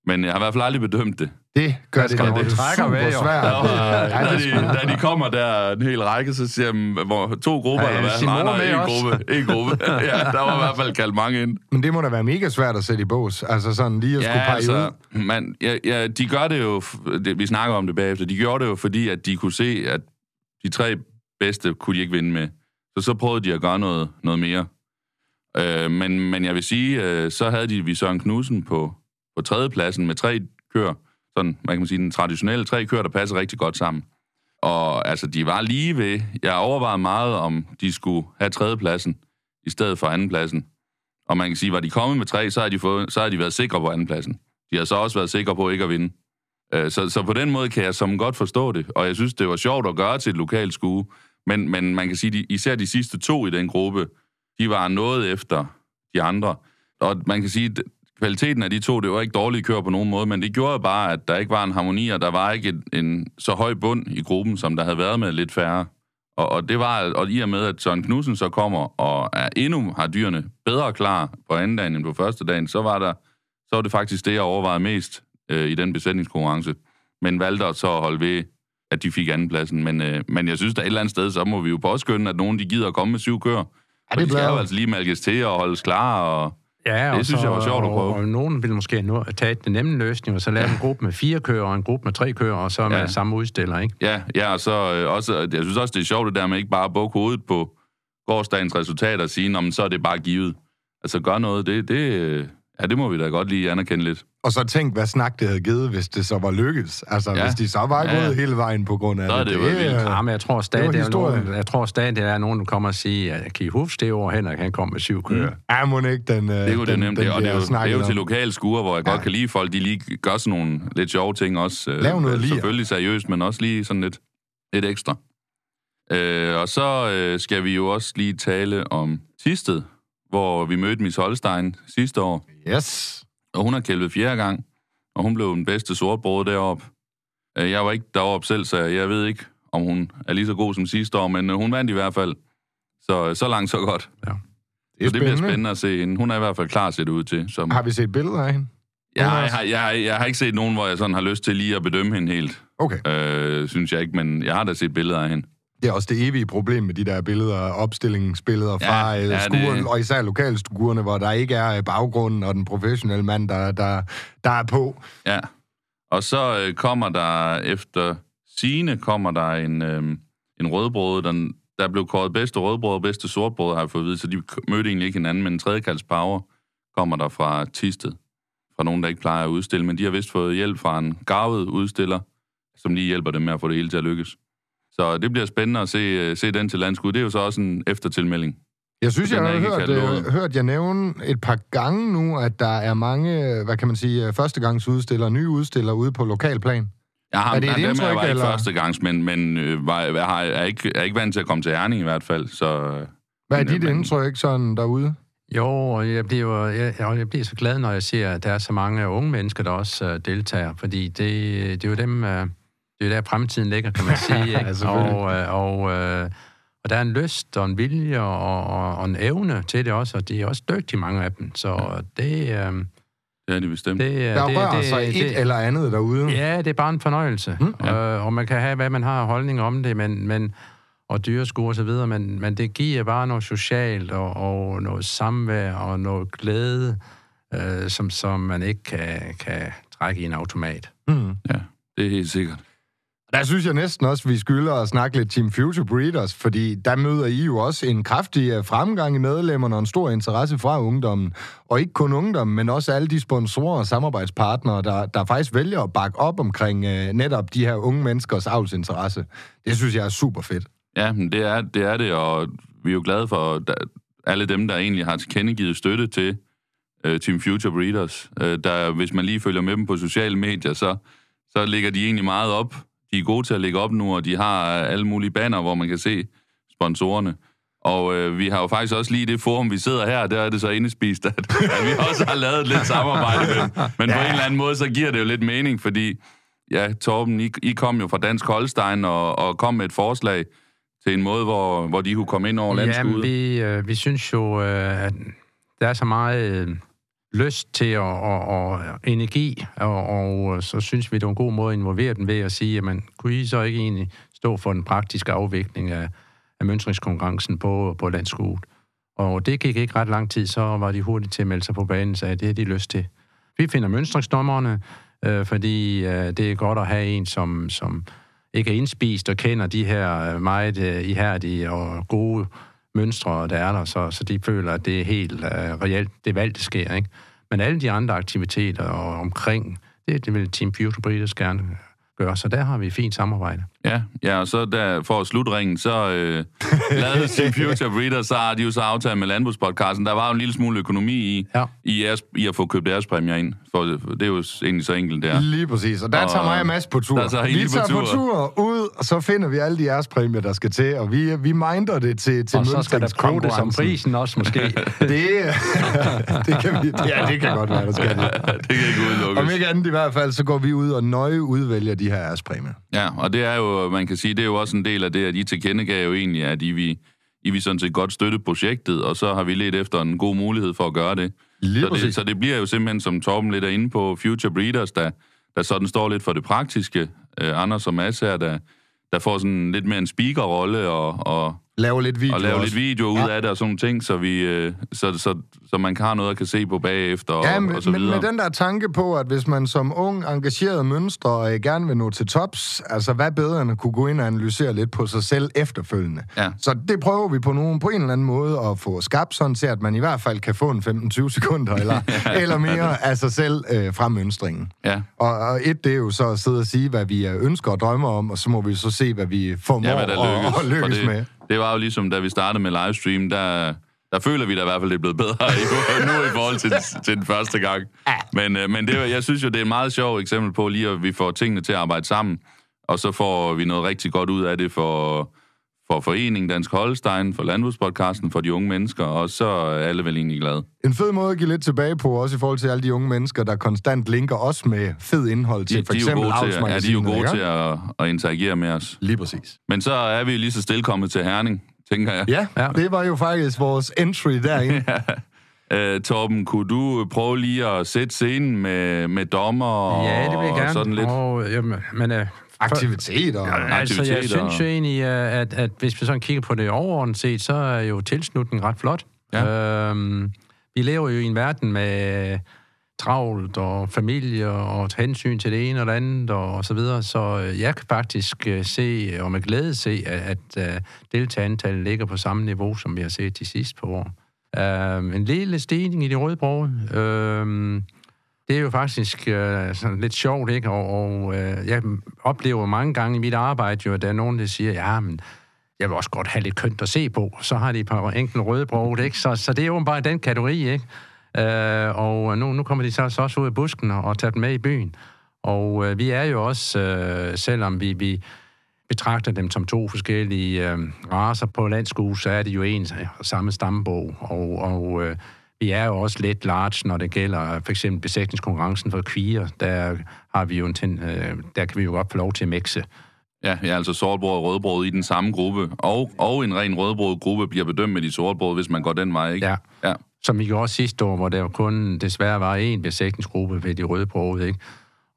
Men jeg har i hvert fald aldrig bedømt det. Det gør det, skal det, det trækker super jo. svært. Da, de, sgu- da de kommer der en hel række, så siger jeg, hvor, to grupper, Ja, eller hvad? nej, med en også. gruppe. En gruppe. ja, der var i hvert fald kaldt mange ind. Men det må da være mega svært at sætte i bås. Altså sådan lige at skulle Ja, pege altså, ud. man, ja, ja, de gør det jo, det, vi snakker om det bagefter, de gjorde det jo, fordi at de kunne se, at de tre bedste kunne de ikke vinde med. Så så prøvede de at gøre noget, noget mere. Øh, men, men jeg vil sige, øh, så havde de vi Søren Knudsen på, på tredjepladsen med tre køer. Sådan, man kan sige, den traditionelle tre køer, der passer rigtig godt sammen. Og altså, de var lige ved. Jeg overvejede meget, om de skulle have tredjepladsen i stedet for andenpladsen. Og man kan sige, var de kommet med tre, så har de, fået, så har de været sikre på andenpladsen. De har så også været sikre på ikke at vinde. Øh, så, så på den måde kan jeg som godt forstå det, og jeg synes, det var sjovt at gøre til et lokalt skue. Men, men man kan sige, at især de sidste to i den gruppe, de var noget efter de andre. Og man kan sige, at kvaliteten af de to, det var ikke dårlige kører på nogen måde, men det gjorde bare, at der ikke var en harmoni, og der var ikke en, en så høj bund i gruppen, som der havde været med lidt færre. Og, og det var, og i og med, at Søren Knudsen så kommer og er endnu har dyrene bedre klar på anden dagen end på første dagen, så var der så var det faktisk det, jeg overvejede mest øh, i den besætningskonkurrence. Men valgte så at holde ved, at de fik andenpladsen. Men, øh, men jeg synes, der et eller andet sted, så må vi jo påskynde, at nogen de gider at komme med syv køer. Ja, det det de skal jo altså lige malkes til og holdes klar. Og, Ja, Det og synes så, jeg var sjovt at og, prøve. og nogen vil måske at tage den nemme løsning, og så lave en gruppe med fire kører og en gruppe med tre kører, og så med Ja. samme udstiller, ikke? ja, ja, og så øh, også, jeg synes også, det er sjovt det der med ikke bare at bukke hovedet på gårdsdagens resultater og sige, "Nå, men så er det bare givet. Altså gør noget, det, det, øh, ja, det må vi da godt lige anerkende lidt. Og så tænk, hvad snak det havde givet, hvis det så var lykkes. Altså, Ja. ja. hvis de så var Ja. gået hele vejen på grund af Så er det jo vildt. øh, Ja, men jeg tror stadig, det det er nogen, jeg tror stadig, det er nogen, der kommer og siger, at kan I huske det over Henrik, han kom med syv kører. Mm. Ja, må ikke den, Det kunne det den, nemt, den det, og det er jo, det er jo til lokale skuer, hvor jeg ja. godt kan lide folk, de lige gør sådan nogle lidt sjove ting også. øh, Lav noget lige. Selvfølgelig seriøst, men også lige sådan lidt, lidt ekstra. Øh, og så øh, skal vi jo også lige tale om Tisted, hvor vi mødte Miss Holstein sidste år. Yes. Og hun har kælvet fjerde gang, og hun blev den bedste sortbrød deroppe. Øh, Jeg var ikke deroppe selv, så jeg ved ikke, om hun er lige så god som sidste år, men øh, hun vandt i hvert fald. Så, så langt, så godt. Det er så det bliver spændende at se hende. Hun er i hvert fald klar at se det ud til. Som... Har vi set billeder af hende? Jeg, jeg, har, jeg, har- jeg har ikke set nogen, hvor jeg sådan har lyst til lige at bedømme hende helt. Okay. Øh, synes jeg ikke, men jeg har da set billeder af hende. Det er også det evige problem med de der billeder, opstillingsbilleder Ja, fra ja, det- skuren, og især lokalstuerne, hvor der ikke er øh, baggrunden og den professionelle mand, der, der, der er på. Ja. Og så øh, kommer der efter sine kommer der en, øh, en rødbrød, den, der blev kåret bedste rødbrød og bedste sortbrød, har jeg fået at vide, så de mødte egentlig ikke hinanden, men en tredjekalds power kommer der fra Tisted, fra nogen, der ikke plejer at udstille, men de har vist fået hjælp fra en garvet udstiller, som lige hjælper dem med at få det hele til at lykkes. Så det bliver spændende at se, øh, se den til landskud. Det er jo så også en eftertilmelding. Jeg synes, Den jeg har hørt, øh, hørt jer nævne et par gange nu, at der er mange, øh, hvad kan man sige, øh, førstegangsudstillere, nye udstillere ude på lokalplan. Jeg har, Er det et dem er indtryk, jeg var ikke eller? første gangs, men, men øh, var, jeg har, er, ikke, er ikke vant til at komme til Herning i hvert fald. Så, øh, Hvad er Men, øh, dit men- indtryk sådan derude? Jo, og jeg bliver, jeg, jeg, jeg bliver så glad, når jeg ser, at der er så mange unge mennesker, der også uh, deltager, fordi det, det er jo dem, uh, det er der fremtiden ligger, kan man sige. Ja, Ikke? selvfølgelig. og, uh, og, uh, og der er en lyst og en vilje og, og, og en evne til det også, og de er også dygtige, mange af dem. Så det, uh, det er de bestemt. det, Der det, rører det, sig det, et eller andet derude. Ja, det er bare en fornøjelse. Mm. Ja. øh, og man kan have, hvad man har af holdning om det, men, men, og dyreskur og så videre, men, men det giver bare noget socialt og, og noget samvær og noget glæde, øh, som, som man ikke kan, kan trække i en automat. Mm. Ja, det er helt sikkert. Der synes jeg næsten også, vi skylder at snakke lidt Team Future Breeders, fordi der møder I jo også en kraftig øh, fremgang i medlemmerne og en stor interesse fra ungdommen. Og ikke kun ungdommen, men også alle de sponsorer og samarbejdspartnere, der, der faktisk vælger at bakke op omkring øh, netop de her unge menneskers avlsinteresse. Det synes jeg er super fedt. Ja, men det er, det er det, og vi er jo glade for da, alle dem, der egentlig har tilkendegivet støtte til uh, Team Future Breeders. Uh, der, hvis man lige følger med dem på sociale medier, så, så ligger de egentlig meget op. De er gode til at lægge op nu, og de har alle mulige banner, hvor man kan se sponsorerne. Og uh, vi har jo faktisk også lige det forum, vi sidder her, der er det så indespist, at, at vi også har lavet lidt samarbejde med. Men ja. på en eller anden måde, så giver det jo lidt mening, fordi ja, Torben, I, I kom jo fra Dansk Holstein og, og kom med et forslag til en måde, hvor, hvor de kunne komme ind over Jamen, landskuddet. vi, øh, vi synes jo, øh, at der er så meget øh, lyst til og, og, og energi, og, og øh, så synes vi, det er en god måde at involvere dem ved at sige, jamen, kunne I så ikke egentlig stå for den praktiske afvikling af, af mønstringskonkurrencen på, på landskuddet? Og det gik ikke ret lang tid, så var de hurtigt til at melde sig på banen så det har de lyst til. Vi finder mønstringsdommerne, øh, fordi øh, det er godt at have en, som, som ikke er indspist og kender de her øh, meget øh, ihærdige og gode mønstre, der er der, så, så de føler, at det er helt uh, reelt, det valg, det sker. Ikke? Men alle de andre aktiviteter og omkring, det, det vil Team Future Breeders gerne gøre, så der har vi fint samarbejde. Ja, ja, og så der, for at slutte ringen, så øh, lavede Team Future Breeders, så har de jo så aftalt med landbrugspodcasten. Der var jo en lille smule økonomi i, Ja. i, jeres, i at få købt deres præmier ind. For det er jo egentlig så enkelt, der. Lige præcis. Og der Og tager mig og Mads på tur. der tager vi lige på tager på tur. tur ud, og så finder vi alle de jeres præmier, der skal til, og vi, vi minder det til, til Og så skal der kodes om mønstringskonkurrencen. prisen også måske. Det, det kan vi, ja, det kan godt være, der skal det. det kan ikke Om udelukkes. ikke andet i hvert fald, så går vi ud og nøje udvælger de her ærespræmier. Ja, og det er jo, man kan sige, det er jo også en del af det, at I tilkendegav jo egentlig, at I vil, I vil sådan set godt støtte projektet, og så har vi let efter en god mulighed for at gøre det. Lige så, præcis. det så det bliver jo simpelthen, som Torben lidt er inde på, Future Breeders, der, der sådan står lidt for det praktiske. Øh, Anders og Mads her, der, der får sådan lidt mere en speakerrolle og, og, Laver lidt video og lave også. lidt video ud Ja. af det og sådan nogle ting, så, vi, øh, så, så, så man kan have noget at kan se på bagefter og, Ja, og men, så men videre. med den der tanke på, at hvis man som ung, engageret mønstre øh, gerne vil nå til tops, altså hvad bedre end at kunne gå ind og analysere lidt på sig selv efterfølgende. Ja. Så det prøver vi på nogen på en eller anden måde at få skabt, sådan til at man i hvert fald kan få en 15-20 sekunder eller, eller mere af sig selv øh, fra mønstringen. Ja. Og, og et, det er jo så at sidde og sige, hvad vi øh, ønsker og drømmer om, og så må vi så se, hvad vi formår Ja, hvad lykkes. at, at lykkes med. Det var jo ligesom, da vi startede med livestream, der, der føler vi da i hvert fald, det er blevet bedre nu i forhold til, til den første gang. Men, øh, men det, jeg synes jo, det er et meget sjovt eksempel på lige, at vi får tingene til at arbejde sammen, og så får vi noget rigtig godt ud af det for, for foreningen Dansk Holstein, for Landbrugspodcasten, for de unge mennesker, og så er alle vel egentlig glade. En fed måde at give lidt tilbage på, også i forhold til alle de unge mennesker, der konstant linker os med fed indhold til De, for er eksempel gode til, ja, de er jo gode ikke? til at, at interagere med os. Lige præcis. Men så er vi lige så stille kommet til Herning, tænker jeg. Ja, ja, Ja. det var jo faktisk vores entry derinde. Øh, Torben, kunne du prøve lige at sætte scenen med, med dommer og, Ja, det vil jeg og gerne. sådan lidt? Og, jamen, men, øh, Aktiviteter. Ja, altså, jeg aktiviteter. synes jo egentlig, at, at hvis vi sådan kigger på det overordnet set, så er jo tilslutningen ret flot. Ja. Øhm, vi lever jo i en verden med travlt og familie og hensyn til det ene og det andet og, så videre, så øh, jeg kan faktisk øh, se, og med glæde se, at, at øh, deltagerantallet ligger på samme niveau, som vi har set de sidste par år. Øh, en lille stigning i de røde broge. Øh, det er jo faktisk øh, sådan lidt sjovt, ikke? Og, og øh, jeg oplever mange gange i mit arbejde jo, at der er nogen, der siger, ja, men jeg vil også godt have lidt kønt at se på. Så har de et par enkelte røde broge, ikke? Så, så det er jo bare den kategori, ikke? Øh, og nu, nu kommer de så, så også ud af busken og, og tager dem med i byen. Og øh, vi er jo også, øh, selvom vi, vi betragter dem som to forskellige øh, raser på landskue, så er det jo en samme stambog. Og, og øh, vi er jo også lidt large, når det gælder for eksempel besætningskonkurrencen for kvier. Der har vi jo en ten, øh, der kan vi jo godt få lov til at mixe. Ja, ja altså sortbrød og rødbrød i den samme gruppe. Og, og en ren rødbrød gruppe bliver bedømt med de sortbrød, hvis man går den vej, ikke? Ja. ja. Som vi gjorde sidste år, hvor der kun desværre var én besætningsgruppe ved de røde broge, ikke?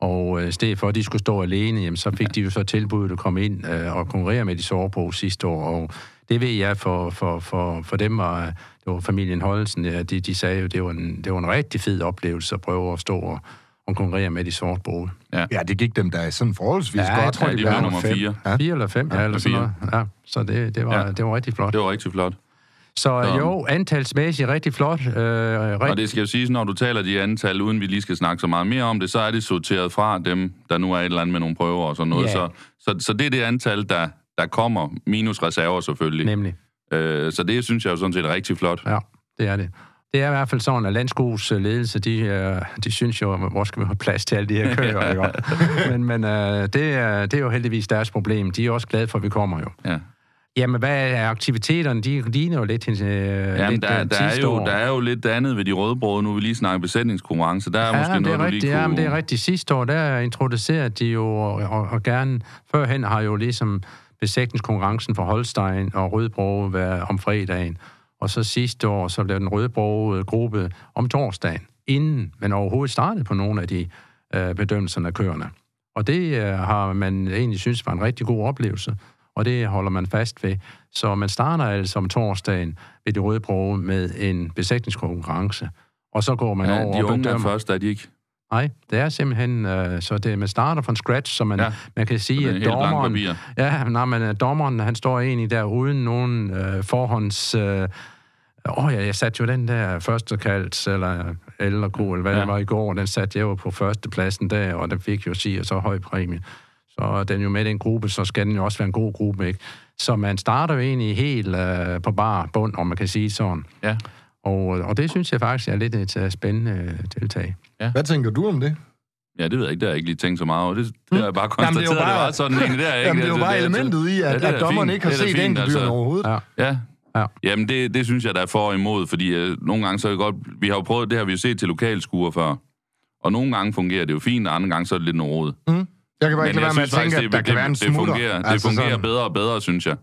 Og øh, i stedet for, at de skulle stå alene, jamen, så fik de jo så tilbuddet at komme ind øh, og konkurrere med de sårbroge sidste år. Og det ved jeg for, for, for, for dem, var, det var familien Holdelsen, ja, de, de sagde jo, det var, en, det var en rigtig fed oplevelse at prøve at stå og, og konkurrere med de sortbroge. Ja, det gik dem da sådan forholdsvis Ja, godt. jeg tror, Ja, de de blev blev nummer nummer fem. fire. Ja. Fire eller fem, ja, eller sådan noget. Ja, så det, det, var, Ja. det var rigtig flot. Det var rigtig flot. Så Så- jo, antalsmæssigt rigtig flot. Øh, Og rigtig, det skal jo siges, når du taler de antal, uden vi lige skal snakke så meget mere om det, så er det sorteret fra dem, der nu er et eller andet med nogle prøver og sådan noget. Ja. Så, så, så det er det antal, der, der kommer, minus reserver selvfølgelig. nemlig. Øh, så det synes jeg jo sådan set er rigtig flot. Ja, det er det. Det er i hvert fald sådan, at Landskovs øh, ledelse, de, øh, de synes jo, hvor skal vi have plads til alle de her køer, ikke? Men, men øh, det, er, det er jo heldigvis deres problem. De er også glade for, at vi kommer jo. Ja. Jamen, hvad er aktiviteterne? De ligner jo lidt øh, Jamen, lidt, der, der, er jo, år. der er jo lidt andet ved de rødbrøde. Nu vil vi lige snakke besætningskonkurrence. Der er Ja, måske det noget, er du rigtigt. lige. Ja, men det er rigtigt. Sidste år, der introducerede de jo, og, og gerne førhen har jo ligesom besætningskonkurrencen for Holstein og Rødbro været om fredagen. Og så sidste år, så blev den Rødbro gruppe om torsdagen, inden man overhovedet startede på nogle af de øh, bedømmelserne af køerne. Og det øh, har man egentlig synes var en rigtig god oplevelse, og det holder man fast ved. Så man starter altså om torsdagen ved de Rødbro med en besætningskonkurrence, og så går man Ja, over de og unge er bedømmer. først, er de ikke? Nej, det er simpelthen, øh, så det, man starter fra scratch, så man, Ja, man kan sige, at dommeren, ja, nej, men øh, dommeren, han står egentlig der uden nogen øh, forhånds... Øh, Åh ja, jeg satte jo den der første kaldt, eller eller ko, eller hvad Ja. det var i går, den satte jeg jo på førstepladsen der, og den fik jo sige så høj præmie. Så den jo med den gruppe, så skal den jo også være en god gruppe, ikke? Så man starter jo egentlig helt øh, på bar bund, om man kan sige sådan. Ja. Og, og det synes jeg faktisk er lidt et øh, spændende øh, tiltag. Hvad tænker du om det? Ja, det ved jeg ikke. Det har jeg ikke lige tænkt så meget over. Det, det har jeg bare Hmm? Jamen, det er konstateret, det, bare- var sådan egentlig. Det er ikke. Jamen, det er jo Altså, bare altså- elementet i, Ja, at, det er at dommeren fint. ikke har Det set fint, enkeltdyrene altså. overhovedet. Ja. Ja. Ja. Jamen, det, det synes jeg, der er for og imod, fordi øh, nogle gange så er det godt... Vi har jo prøvet, det har vi jo set til lokalskuer før. Og nogle gange fungerer det jo fint, og andre gange så er det lidt noget råd. Jeg kan bare ikke lade være med at tænke, at der kan være en det smutter. fungerer, det Altså fungerer sådan- bedre og bedre, synes jeg.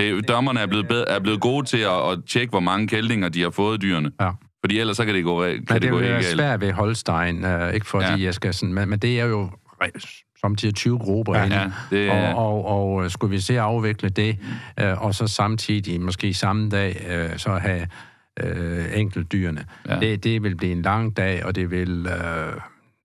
Det, dommerne er blevet, bedre, er blevet gode til at, at tjekke, hvor mange kældninger de har fået dyrene. Ja. Fordi ellers så kan det gå, kan Men det det gå helt galt. svært ved Holstein, uh, ikke fordi Ja. jeg skal sådan, men, men det er jo samtidig 20 grupper Ja, ja, Ja, det og, er... og, og øh, skulle vi se at afvikle det, uh, og så samtidig, måske samme dag, uh, så have uh, enkeltdyrene. Ja. Det, det vil blive en lang dag, og det vil... Uh,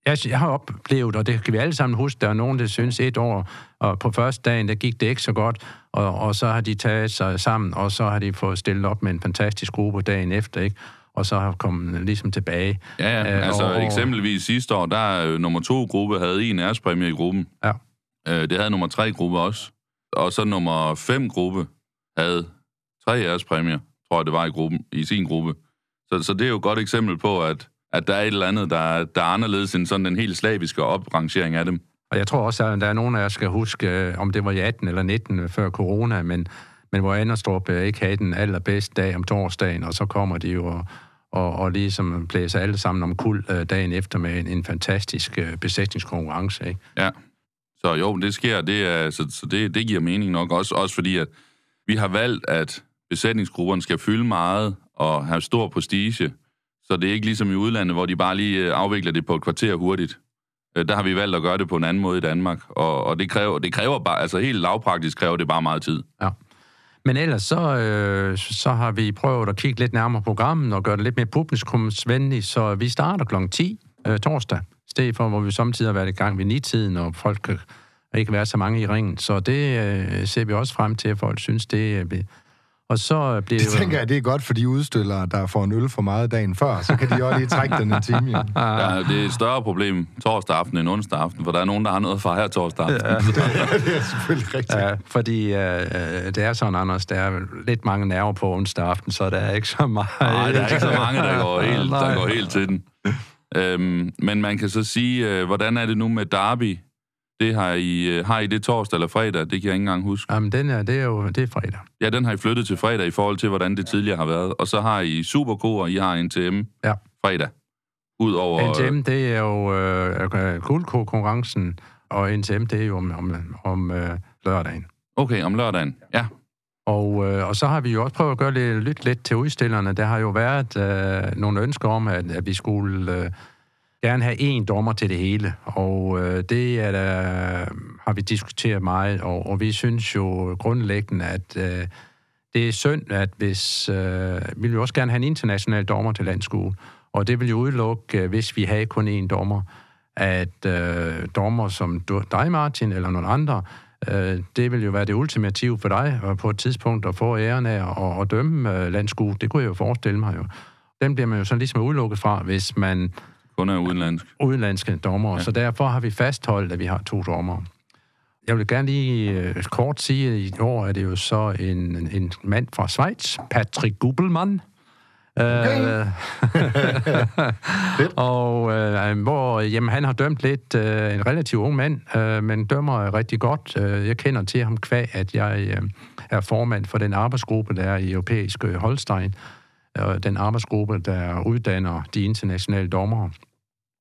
jeg, jeg har oplevet, og det kan vi alle sammen huske, der er nogen, der synes et år, og på første dagen, der gik det ikke så godt, og, og så har de taget sig sammen, og så har de fået stillet op med en fantastisk gruppe dagen efter, ikke? og så har kommet ligesom tilbage. Ja, ja. Øh, Altså og- eksempelvis sidste år, der er øh, nummer to gruppe havde en ærespræmie i gruppen. Ja. Øh, det havde nummer tre gruppe også. Og så nummer fem gruppe havde tre ærespræmier, tror jeg det var i, gruppen, i sin gruppe. Så, så det er jo et godt eksempel på, at, at der er et eller andet, der, er- der er anderledes end sådan den helt slaviske oprangering af dem. Og jeg tror også, at der er nogen af jer, skal huske, øh, om det var i 18 eller 19 øh, før corona, men, men hvor Anderstrup øh, ikke havde den allerbedste dag om torsdagen, og så kommer de jo og, og, og ligesom blæser alle sammen om kul dagen efter med en, en fantastisk besætningskonkurrence. Ikke? Ja. Så jo, det sker, det er, så, så det, det giver mening nok, også, også fordi, at vi har valgt, at besætningsgrupperne skal fylde meget og have stor prestige, så det er ikke ligesom i udlandet, hvor de bare lige øh, afvikler det på et kvarter hurtigt. Øh, der har vi valgt at gøre det på en anden måde i Danmark, og, og det, kræver, det kræver bare, altså helt lavpraktisk kræver det bare meget tid. Ja. Men ellers så, øh, så har vi prøvet at kigge lidt nærmere på programmet og gøre det lidt mere publikumsvenligt, så vi starter kl. 10 øh, torsdag, i stedet for, hvor vi samtidig har været i gang ved 9-tiden, og folk kan ikke være så mange i ringen. Så det øh, ser vi også frem til, at folk synes, det øh, og så bliver Det tænker jeg, det er godt for de udstillere, der får en øl for meget dagen før. Så kan de også lige trække den en time. Ja. Ja, det er et større problem torsdag aften end onsdag aften, for der er nogen, der har noget fra her torsdag aften. Ja. det er selvfølgelig rigtigt. Ja, fordi øh, øh, det er sådan, Anders, der er lidt mange nerver på onsdag aften, så der er ikke så meget... Nej, der er ikke så mange, der går helt, der går helt til den. Øhm, men man kan så sige, øh, hvordan er det nu med Derby? Det har I, øh, har I det torsdag eller fredag? Det kan jeg ikke engang huske. Jamen, den er, det er jo det er fredag. Ja, den har I flyttet til fredag i forhold til, hvordan det tidligere har været. Og så har I Superco, og I har NTM Ja. fredag. Udover... NTM, det er jo øh, guldkonkurrencen, og NTM, det er jo om, om, om øh, lørdagen. Okay, om lørdagen. Ja. Og, øh, og så har vi jo også prøvet at gøre lidt, lytte lidt til udstillerne. Der har jo været øh, nogle ønsker om, at, at vi skulle øh, gerne have én dommer til det hele. Og øh, det er der, har vi diskuteret meget, og, og vi synes jo grundlæggende, at øh, det er synd, at hvis... Øh, vi vil jo også gerne have en international dommer til landskole, og det vil jo udelukke, øh, hvis vi havde kun én dommer, at øh, dommer som du- dig, Martin, eller nogen andre, øh, det vil jo være det ultimative for dig, og på et tidspunkt at få æren af at, at dømme øh, landskue. Det kunne jeg jo forestille mig jo. Den bliver man jo sådan ligesom udelukket fra, hvis man kun er udenlandsk. udenlandske dommer, ja. så derfor har vi fastholdt, at vi har to dommer. Jeg vil gerne lige øh, kort sige, at i år er det jo så en, en mand fra Schweiz, Patrick Gubelmann, Okay. og øh, hvor jamen, han har dømt lidt øh, en relativt ung mand, øh, men dømmer rigtig godt. Øh, jeg kender til ham kvæg, at jeg øh, er formand for den arbejdsgruppe, der er i europæisk øh, Holstein. Øh, den arbejdsgruppe, der uddanner de internationale dommere.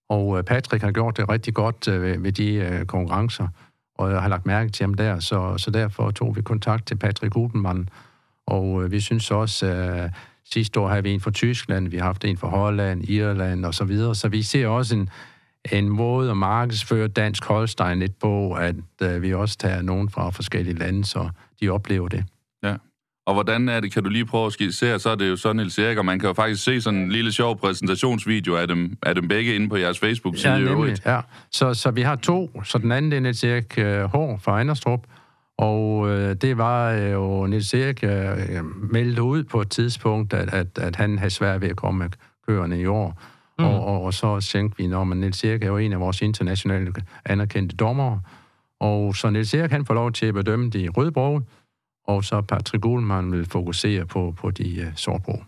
Og øh, Patrick har gjort det rigtig godt øh, ved- de konkurrencer, og jeg har lagt mærke til ham der, så, så derfor tog vi kontakt til Patrick Gutenmann. Og vi synes også, at sidste år havde vi en fra Tyskland, vi har haft en fra Holland, Irland og så videre, så vi ser også en, en måde at markedsføre dansk Holstein lidt på, at vi også tager nogen fra forskellige lande, så de oplever det. Og hvordan er det, kan du lige prøve at skitsere, så er det jo sådan, Niels Erik, og man kan jo faktisk se sådan en lille sjov præsentationsvideo af dem, af dem begge inde på jeres Facebook-side Ja, i nemlig. øvrigt. Ja. Så, så vi har to, så den anden det er Niels Erik øh, Hår fra Anderstrup, og øh, det var øh, jo Niels Erik øh, meldte ud på et tidspunkt, at, at, at han havde svært ved at komme med køerne i år. Mm. Og, og, og så tænkte vi, når man Niels Erik er jo en af vores internationale anerkendte dommere, og så Niels Erik han får lov til at bedømme de rødbrog, og så Patrick Gullmann vil fokusere på, på de uh, sortbrog.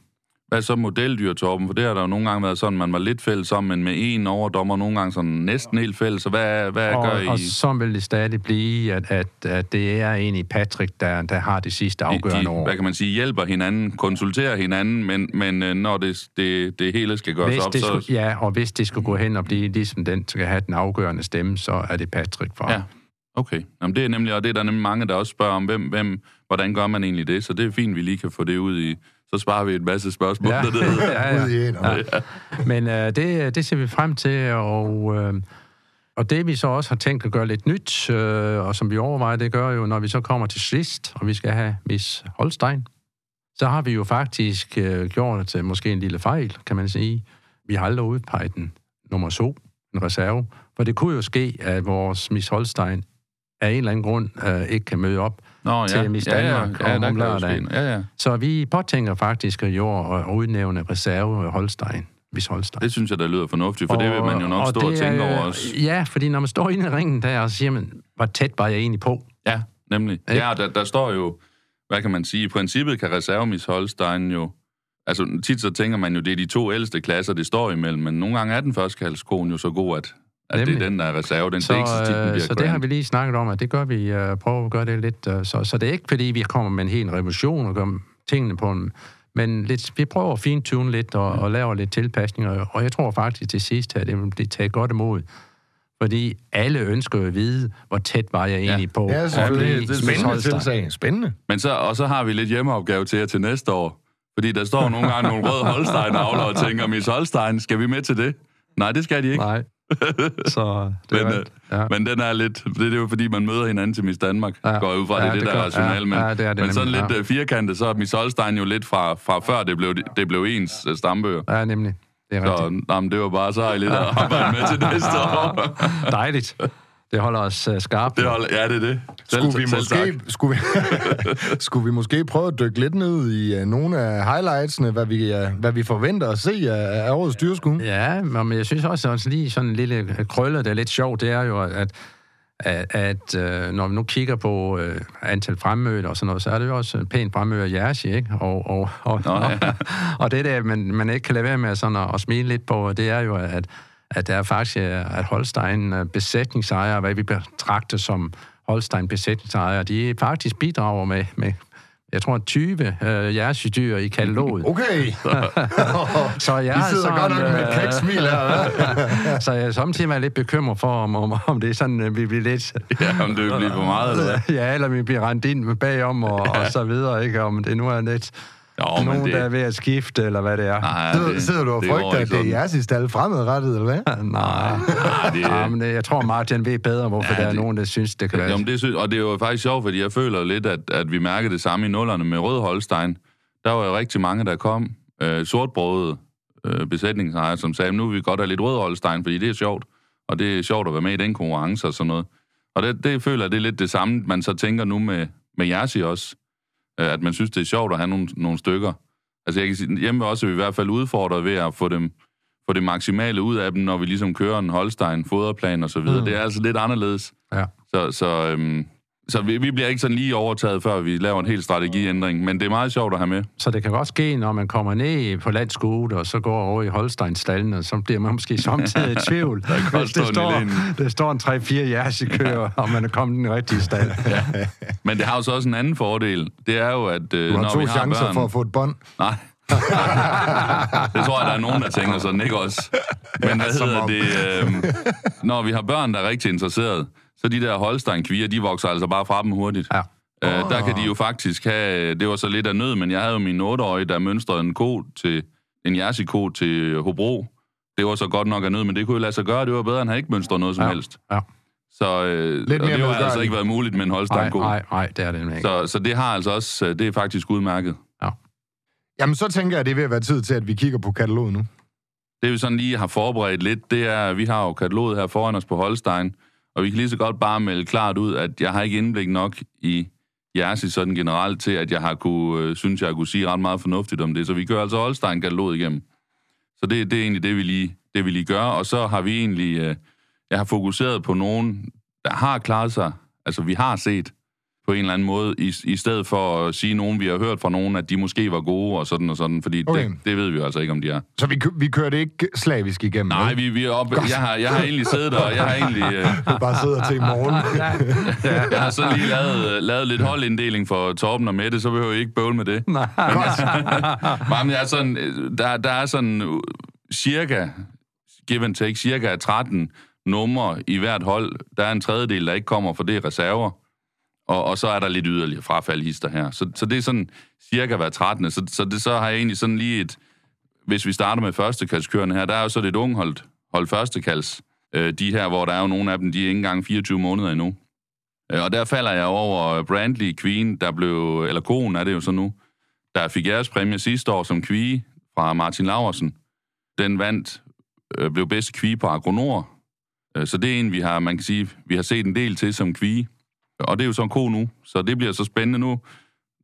Hvad så modeldyr, Torben? For det har der jo nogle gange været sådan, man var lidt fælles om, men med en overdommer, nogle gange sådan næsten helt fælles. Så hvad, hvad og, gør I? og så vil det stadig blive, at, at, at det er egentlig Patrick, der, der har det sidste afgørende de, ord. hvad kan man sige, hjælper hinanden, konsulterer hinanden, men, men øh, når det, det, det hele skal gøres Hvis op, det så... skulle, ja, og hvis det skulle gå hen og blive ligesom den, der skal have den afgørende stemme, så er det Patrick fra. Ja, okay. Jamen, det er nemlig, og det er der nemlig mange, der også spørger om, hvem, hvem, hvordan gør man egentlig det? Så det er fint, vi lige kan få det ud i... Så sparer vi en masse spørgsmål Ja. dernede. ja, ja. og Men øh, det, det ser vi frem til, og, øh, og det vi så også har tænkt at gøre lidt nyt, øh, og som vi overvejer, det gør jo, når vi så kommer til sidst, og vi skal have Miss Holstein, så har vi jo faktisk øh, gjort øh, måske en lille fejl, kan man sige. Vi har aldrig udpeget den nummer to, en reserve, for det kunne jo ske, at vores Miss Holstein af en eller anden grund øh, ikke kan møde op. Nå, Til Miss Danmark ja, ja, om- der om lørdagen. Ja, ja. Så vi påtænker faktisk i år at udnævne reserve Holstein, Miss Holstein. Det synes jeg, der lyder fornuftigt, for det vil man jo nok stå og det tænke er, over også. Ja, fordi når man står inde i ringen der, og siger man, hvor tæt var jeg egentlig på? Ja, nemlig. Ikke? Ja, der, der står jo, hvad kan man sige, i princippet kan reservemis Holstein jo, altså tit så tænker man jo, det er de to ældste klasser, det står imellem, men nogle gange er den første kaldskoen jo så god, at, at det er Nemlig. den, der er reserve. Den Så, ikke så tit, den øh, bliver så det har vi lige snakket om, at det gør vi, uh, prøver at gøre det lidt. Uh, så, så det er ikke, fordi vi kommer med en hel revolution og gør tingene på en... Men lidt, vi prøver at fintune lidt og, og lave lidt tilpasninger, og jeg tror faktisk til sidst, at det vil blive taget godt imod. Fordi alle ønsker at vide, hvor tæt var jeg egentlig på. Ja, selvfølgelig. at blive Det er spændende tilsag. Spændende. Men så, og så har vi lidt hjemmeopgave til jer til næste år. Fordi der står nogle gange nogle røde holstein avler og tænker, Miss Holstein, skal vi med til det? Nej, det skal de ikke. Nej. Så det Men, er, øh, ja. Men den er lidt... Det er jo fordi, man møder hinanden til Miss Danmark. Ja. Går ud fra, det Ja, er det, det der er rationale. Men, ja, ja, det er det men sådan nemlig, lidt ja. ja. firkantet, så er Miss Holstein jo lidt fra, fra før det blev, det blev ens øh, stambøger. ja, nemlig. Det er rigtigt. Så jamen, det var bare så lidt at arbejde med til næste år. Dejligt. Det holder os uh, skarpt. Det holder, ja, det er det. Selv, Skulle vi, selv måske, tak. skulle, vi, skulle vi måske prøve at dykke lidt ned i uh, nogle af highlightsene, hvad vi, uh, hvad vi forventer at se af, af årets dyrskud? Ja, men jeg synes også, at lige sådan en lille krølle, der er lidt sjovt, det er jo, at, at, at øh, når vi nu kigger på øh, antal fremmøder og sådan noget, så er det jo også en pæn fremmøder Jersey, ikke? Og, og, og, Nå, ja. og, og det der, man, man ikke kan lade være med sådan at, at smile lidt på, det er jo, at, at der er faktisk, øh, at Holstein øh, besætningsejere, hvad vi betragter som Holstein besætningsejere, de faktisk bidrager med, med jeg tror, 20 øh, Jersey-dyr i kataloget. Okay, Så jeg er sidder sådan, godt nok med et øh, kæksmil her, hva'? så jeg er samtidig været lidt bekymret for, om, om, om det er sådan, at vi bliver lidt... Ja, om det vil blive for meget, eller ja, eller vi bliver rendt ind bagom og, og så videre, ikke? Om det nu er lidt Men nogen, det... der er ved at skifte, eller hvad det er. Nej, Sidder, sidder du og det frygter, at det er sådan. jeres i stald fremadrettet, eller hvad? Nej, Nej, det, ja, men det- jeg tror, Martin ved bedre, hvorfor Ja, der er det- nogen, der synes, det kan være... Jamen, det synes, og det er jo faktisk sjovt, fordi jeg føler lidt, at, at vi mærker det samme i nullerne med Rød Holstein. Der var jo rigtig mange, der kom. Øh, sortbrøde øh, besætningsejere, som sagde, nu vil vi godt have lidt Rød Holstein, fordi det er sjovt. Og det er sjovt at være med i den konkurrence og sådan noget. Og det, det føler jeg, det er lidt det samme, man så tænker nu med, med Jersey også. Øh, at man synes, det er sjovt at have nogle, nogle stykker. Altså jeg kan sige, hjemme også er vi i hvert fald udfordret ved at få dem få det maksimale ud af dem, når vi ligesom kører en Holstein, foderplan og så videre. Mm. Mm. Det er altså lidt anderledes. Ja. Så, så, øhm, så vi, vi bliver ikke sådan lige overtaget, før vi laver en helt strategiændring. Men det er meget sjovt at have med. Så det kan godt ske, når man kommer ned på landskole, og så går over i Holstein-stallen, og så bliver man måske samtidig i tvivl. Hvis stå det står, der står en 3-4 jersikører, og man er kommet den rigtige stald. Men det har jo så også en anden fordel. Det er jo, at øh, når to vi har chancer børn... for at få et bånd. Nej. det tror jeg, der er nogen, der tænker sådan, ikke også? Men hvad hedder det? Øh, når vi har børn, der er rigtig interesserede, så de der Holstein-kvier, de vokser altså bare fra dem hurtigt. Ja. Øh, der kan de jo faktisk have, det var så lidt af nød, men jeg havde jo min 8-årige, der mønstrede en ko til, en jersey-ko til Hobro. Det var så godt nok af nød, men det kunne jo lade sig gøre. Det var bedre, end at han ikke mønstrede noget som Ja. helst. Ja. Så øh, Lidt mere det har altså ikke været muligt med en Nej, Holstein-ko. nej, nej, det er det ikke. Så, så det har altså også, øh, det er faktisk udmærket. Jamen, så tænker jeg, at det er ved at være tid til, at vi kigger på kataloget nu. Det vi sådan lige har forberedt lidt, det er, at vi har jo kataloget her foran os på Holstein, og vi kan lige så godt bare melde klart ud, at jeg har ikke indblik nok i jeres i sådan generelt til, at jeg har kunne, øh, synes, jeg har kunne sige ret meget fornuftigt om det. Så vi kører altså holstein katalog igennem. Så det, det er egentlig det, vi lige, det, vi lige gør. Og så har vi egentlig, øh, jeg har fokuseret på nogen, der har klaret sig, altså vi har set på en eller anden måde, i, i stedet for at sige nogen, vi har hørt fra nogen, at de måske var gode og sådan og sådan, fordi Okay. det, det ved vi jo altså ikke, om de er. Så vi, kø- vi kører det ikke slavisk igennem. Nej, vi, vi er oppe. Jeg har, jeg har egentlig siddet der, og jeg har egentlig... Øh, Du bare sidder til i morgen. jeg har så lige lavet, lavet lidt holdinddeling for Torben og Mette, så behøver I ikke bøvle med det. Nej. Men jeg er sådan, øh, der, der er sådan øh, cirka, give and take, cirka 13 numre i hvert hold. Der er en tredjedel, der ikke kommer, for det er reserver. Og, og så er der lidt yderligere frafaldhister her. Så, så det er sådan cirka hver 13. Så, så, det, så har jeg egentlig sådan lige et... Hvis vi starter med førstekaldskørende her, der er jo så lidt ungholdt hold førstekalds. Øh, de her, hvor der er jo nogle af dem, de er ikke engang 24 måneder endnu. Øh, og der falder jeg over Brandley Queen, der blev... Eller konen er det jo så nu. Der fik jeres præmie sidste år som kvige fra Martin Laversen. Den vandt, øh, blev bedste kvige på Agronor. Øh, så det er en, vi har, man kan sige, vi har set en del til som kvige. Og det er jo så en ko nu, så det bliver så spændende nu.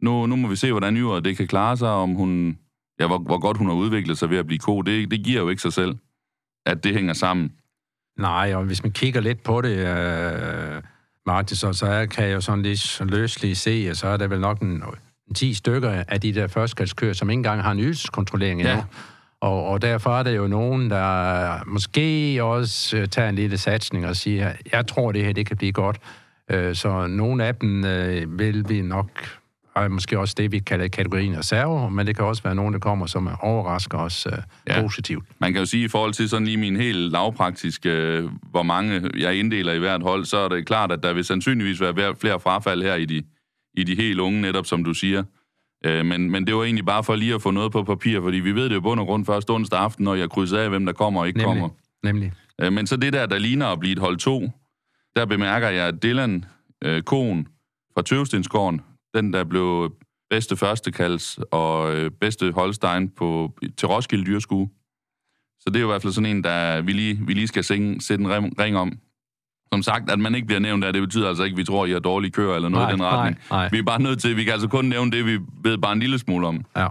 Nu, nu må vi se, hvordan Yver det kan klare sig, om hun, ja, hvor, hvor godt hun har udviklet sig ved at blive ko. Det, det giver jo ikke sig selv, at det hænger sammen. Nej, og hvis man kigger lidt på det, øh, Martin, så, så kan jeg jo sådan lidt løsligt se, at så er der vel nok en, en 10 stykker af de der førstkaldskører, som ikke engang har en ydelseskontrollering endnu. Ja. Og, og derfor er der jo nogen, der måske også øh, tager en lille satsning og siger, jeg tror, det her det kan blive godt. Øh, så nogle af dem øh, vil vi nok, er måske også det, vi kalder kategorien reserve, men det kan også være nogen, der kommer, som overrasker os øh, Ja. positivt. Man kan jo sige, i forhold til sådan lige min helt lavpraktiske, øh, hvor mange jeg inddeler i hvert hold, så er det klart, at der vil sandsynligvis være flere frafald her i de, i de helt unge, netop som du siger. Øh, men, men det var egentlig bare for lige at få noget på papir, fordi vi ved det jo bund og grund først onsdag aften, når jeg krydser af, hvem der kommer og ikke Nemlig. kommer. Nemlig. Øh, men så det der, der ligner at blive et hold 2, der bemærker jeg, at Dylan øh, Kohn fra Tøvstensgården, den der blev bedste førstekalds og øh, bedste Holstein på, til Roskilde Dyrskue. Så det er jo i hvert fald sådan en, der vi lige, vi lige skal sænge, sætte en ring, ring om. Som sagt, at man ikke bliver nævnt af, det betyder altså ikke, at vi tror, at I har dårlige køer eller noget Nej, i den retning. nej, nej. Vi er bare nødt til, vi kan altså kun nævne det, vi ved bare en lille smule om. Ja.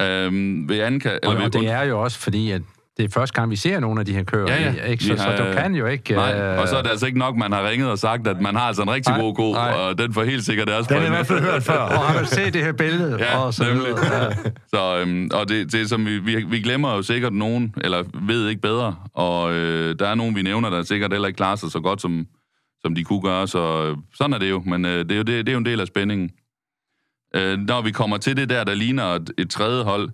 Øhm, ved Anka, eller Og, ved, og det er jo også fordi, at det er første gang, vi ser nogle af de her køer. Ja, ja. Ikke? Så, har- så du kan jo ikke... Nej, øh, og så er det altså ikke nok, man har ringet og sagt, at man har altså en rigtig Nej, god ko, nej. og den får helt sikkert deres Den er i hvert fald hørt før. Og har du set det her billede? Ja, og så nemlig. Ja. Så, øhm, og det, det er som vi, vi, vi glemmer jo sikkert nogen, eller ved ikke bedre, og øh, der er nogen, vi nævner, der sikkert heller ikke klarer sig så godt, som, som de kunne gøre, så øh, sådan er det jo, men øh, det, er jo, det, det er jo en del af spændingen. Øh, når vi kommer til det der, der ligner et, et tredje hold,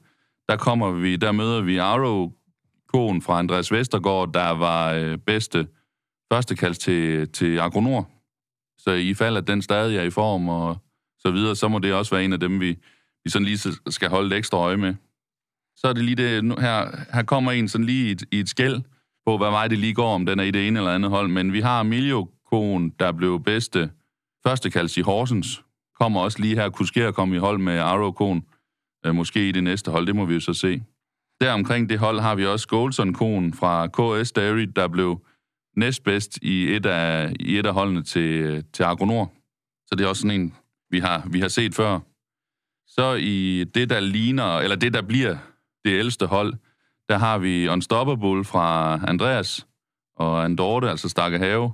der kommer vi, der møder vi Arrow koen fra Andreas Vestergaard, der var øh, bedste førstekalds til, til Agronor. Så i fald, at den stadig er i form og så videre, så må det også være en af dem, vi, vi sådan lige skal holde et ekstra øje med. Så er det lige det, nu, her, her kommer en sådan lige i et, i et skæld på, hvad vej det lige går, om den er i det ene eller andet hold. Men vi har Emilio Kohn, der blev bedste førstekalds i Horsens. Kommer også lige her, kunne ske at komme i hold med Aro Kohn, Øh, måske i det næste hold, det må vi jo så se. Der omkring det hold har vi også Goldson Koen fra KS Dairy, der blev næstbedst i et af, i et af holdene til, til Agronor. Så det er også sådan en, vi har, vi har set før. Så i det, der ligner, eller det, der bliver det ældste hold, der har vi Unstoppable fra Andreas og Andorte, altså Stakke Have.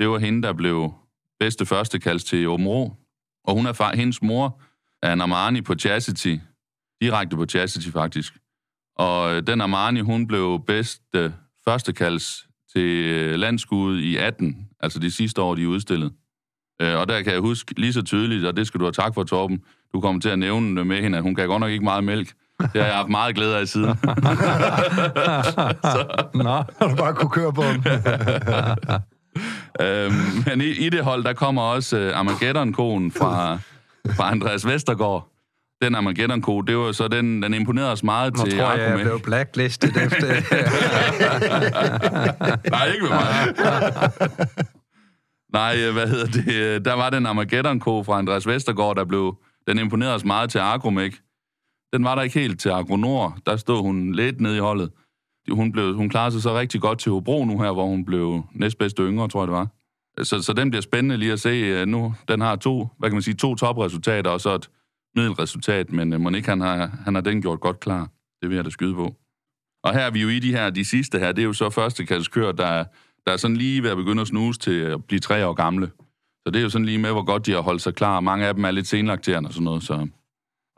Det var hende, der blev bedste første førstekalds til Åben Rå. Og hun er far, hendes mor er en Armani på Chastity. Direkte på Chastity, faktisk. Og øh, den Armani, hun blev bedste førstekalds til øh, landskuddet i 18, altså de sidste år, de udstillet. Øh, Og der kan jeg huske lige så tydeligt, og det skal du have tak for, Torben, du kommer til at nævne med hende, at hun kan godt nok ikke meget mælk. Det har jeg haft meget glæde af siden. Nå, Har du bare kunne køre på den. øhm, men i, i det hold, der kommer også øh, Armageddon-koen fra, fra Andreas Vestergaard. Den Armageddon-ko, det var så den, den imponerede os meget nu til tror jeg, jeg blev blacklistet efter... Nej, ikke med mig. Nej, øh, hvad hedder det? Der var den Armageddon-ko fra Andreas Vestergaard, der blev... Den imponerede os meget til Agromec. Den var der ikke helt til Agronor. Der stod hun lidt nede i holdet. Hun, blev, hun klarede sig så rigtig godt til Hobro nu her, hvor hun blev næstbedste yngre, tror jeg det var. Så, så den bliver spændende lige at se øh, nu. Den har to, hvad kan man sige, to topresultater og så et middelresultat, men øh, Monique, han har, han har den gjort godt klar. Det vil jeg da skyde på. Og her er vi jo i de her, de sidste her, det er jo så første kører, der, der er sådan lige ved at begynde at snuse til at blive tre år gamle. Så det er jo sådan lige med, hvor godt de har holdt sig klar. Mange af dem er lidt senlakterende og sådan noget, så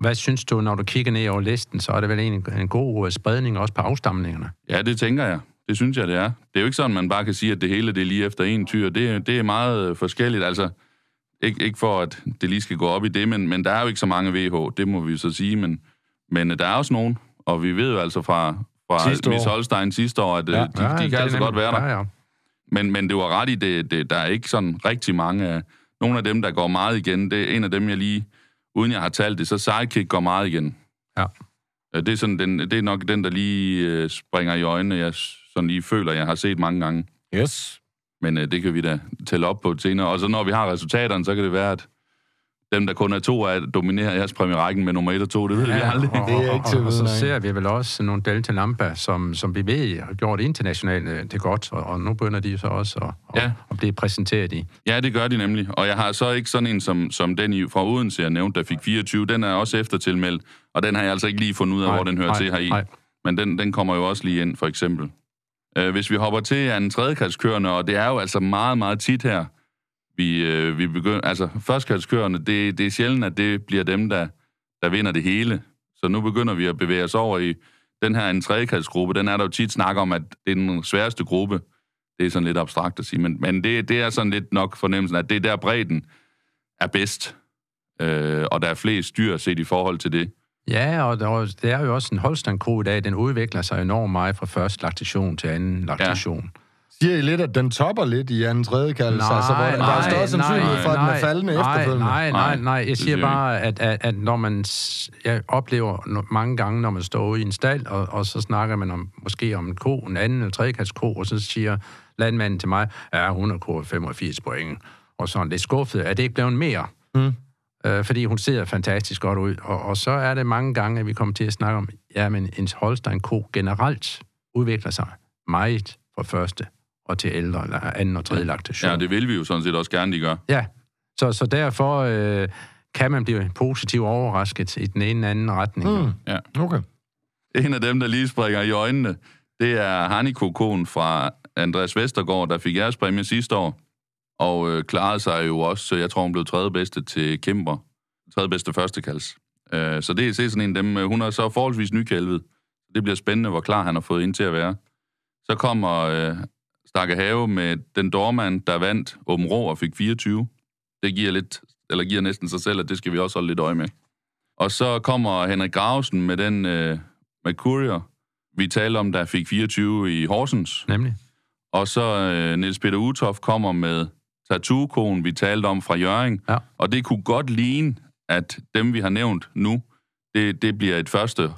Hvad synes du, når du kigger ned over listen, så er det vel en, en god øh, spredning også på afstamningerne? ja, det tænker jeg. Det synes jeg, det er. Det er jo ikke sådan, man bare kan sige, at det hele det er lige efter en tyr. Det, det er meget øh, forskelligt. Altså, ikke, ikke for, at det lige skal gå op i det, men, men der er jo ikke så mange VH, det må vi så sige. Men, men øh, der er også nogen, og vi ved jo altså fra, fra Sidste Miss. Holstein sidste år, at ja, de, de det kan altså godt være der. Ja, ja. Men, men det var ret i, det, det, der er ikke sådan rigtig mange af... Nogle af dem, der går meget igen, det er en af dem, jeg lige... Uden jeg har talt det, så Sidekick går meget igen. Ja. Øh, Det er, sådan, den, det er nok den, der lige øh, springer i øjnene, jeg sådan lige føler, jeg har set mange gange. Yes. Men øh, det kan vi da tælle op på senere. Og så når vi har resultaterne, så kan det være, at dem, der kun er to, er dominerer jeres præmierækken med nummer 1 og 2. Det ved ja, vi aldrig. Og, Det er ikke til og, og så ser vi vel også nogle Delta Lamba, som, som vi ved har gjort internationalt øh, det godt, og, og nu begynder de så også at, Ja. at, blive præsenteret i. Ja, det gør de nemlig. Og jeg har så ikke sådan en som, som den i, fra Odense, jeg nævnte, der fik 24. Den er også eftertilmeldt, og den har jeg altså ikke lige fundet ud af, Nej, hvor den hører nej, til her i. Men den, den kommer jo også lige ind, for eksempel. Øh, hvis vi hopper til en tredjekaldskørende, og det er jo altså meget, meget tit her, vi, øh, vi begynder... Altså, førstekaldskørende, det, det er sjældent, at det bliver dem, der, der vinder det hele. Så nu begynder vi at bevæge os over i den her en tredjekaldsgruppe. Den er der jo tit snak om, at det er den sværeste gruppe. Det er sådan lidt abstrakt at sige, men, men det, det er sådan lidt nok fornemmelsen, at det er der bredden er bedst, øh, og der er flest dyr set i forhold til det. Ja, og der, er- det er jo også en holstein i dag, den udvikler sig enormt meget fra første laktation til anden laktation. Siger I lidt, at den topper lidt i anden tredje kaldelse? Nej, altså, hvor der er nej, større sandsynlighed nej, for, at den er nej, faldende nej, efterfølgende? Nej, nej, nej. Jeg siger bare, at, at, at når man... Jeg oplever mange gange, når man står ude i en stald, og, og så snakker man om, måske om en ko, en anden eller tredje ko, og så siger landmanden til mig, ja, hun har ko 85 point, og sådan lidt skuffet. Er det ikke blevet mere? Mm. Øh, fordi hun ser fantastisk godt ud. Og, og så er det mange gange, at vi kommer til at snakke om, ja, men en Holstein-ko generelt udvikler sig meget fra første og til ældre, eller anden og tredje laktation. Ja, det vil vi jo sådan set også gerne, de gør. Ja, så, så derfor øh, kan man blive positivt overrasket i den ene eller anden retning. Mm. Ja. Okay. En af dem, der lige springer i øjnene, det er Haniko-konen fra Andreas Vestergaard, der fik ærespræmie sidste år, og øh, klarede sig jo også, jeg tror, hun blev tredje bedste til Kæmper. Tredje bedste førstekals. Øh, så det er sådan en af dem, øh, hun er så forholdsvis nykælvet. Det bliver spændende, hvor klar han har fået ind til at være. Så kommer øh, Stakke Have med den dormand, der vandt Åben Rå og fik 24. Det giver lidt, eller giver næsten sig selv, at det skal vi også holde lidt øje med. Og så kommer Henrik Gravesen med den øh, Mercurier, vi talte om, der fik 24 i Horsens. Nemlig. Og så øh, Niels Peter Utoff kommer med tattoo vi talte om fra Jørgen. Ja. Og det kunne godt ligne, at dem, vi har nævnt nu, det, det bliver et første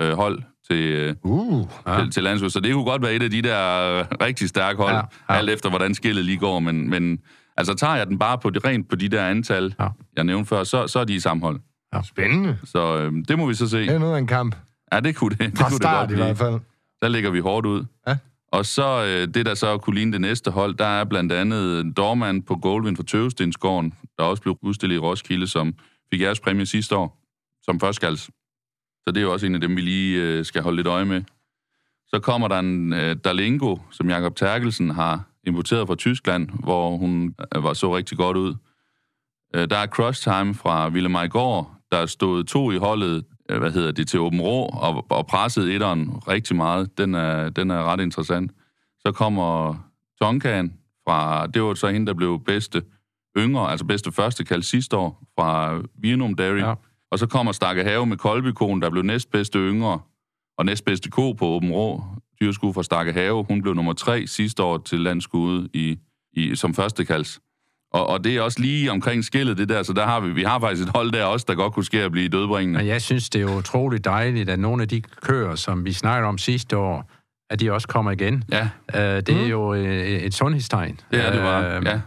øh, hold til, øh, Uh. Ja. til, til landsholdet. Så det kunne godt være et af de der øh, rigtig stærke hold, Ja, ja, ja. ja. alt efter hvordan skillet lige går. Men, men altså tager jeg den bare på det, rent på de der antal, Ja. ja. jeg nævnte før, så, så er de i samme hold. Spændende. Så øh, det må vi så se. Det er noget af en kamp. Ja, det kunne det. det Fra kunne det start godt i blive. hvert fald. Der ligger vi hårdt ud. Ja. Og så øh, det, der så kunne ligne det næste hold, der er blandt andet en dormand på Goldwyn for Tøvestensgården, der også blev udstillet i Roskilde, som fik jeres præmie sidste år, som førstskals. Så det er jo også en af dem, vi lige øh, skal holde lidt øje med. Så kommer der en øh, Dalingo, som Jakob Terkelsen har importeret fra Tyskland, hvor hun øh, var så rigtig godt ud. Øh, der er Cross Time fra Ville der stod to i holdet, hvad hedder det, til Åben Rå, og, og pressede etteren rigtig meget. Den er, den er ret interessant. Så kommer Tonkan fra, det var så hende, der blev bedste yngre, altså bedste første kald sidste år, fra Vienum Dairy. Ja. Og så kommer Stakke Have med Kolbykonen, der blev næstbedste yngre, og næstbedste ko på Åben Rå, dyrskud fra Stakke Have. Hun blev nummer tre sidste år til landskude i, i, som første kalds. Og, og det er også lige omkring skillet, det der, så der har vi, vi har faktisk et hold der også, der godt kunne ske at blive dødbringende. Men jeg synes, det er utroligt dejligt, at nogle af de køer, som vi snakkede om sidste år, at de også kommer igen. Ja, Uh, det er jo øh, et sundhedstegn. er det bare. Øh, Ja,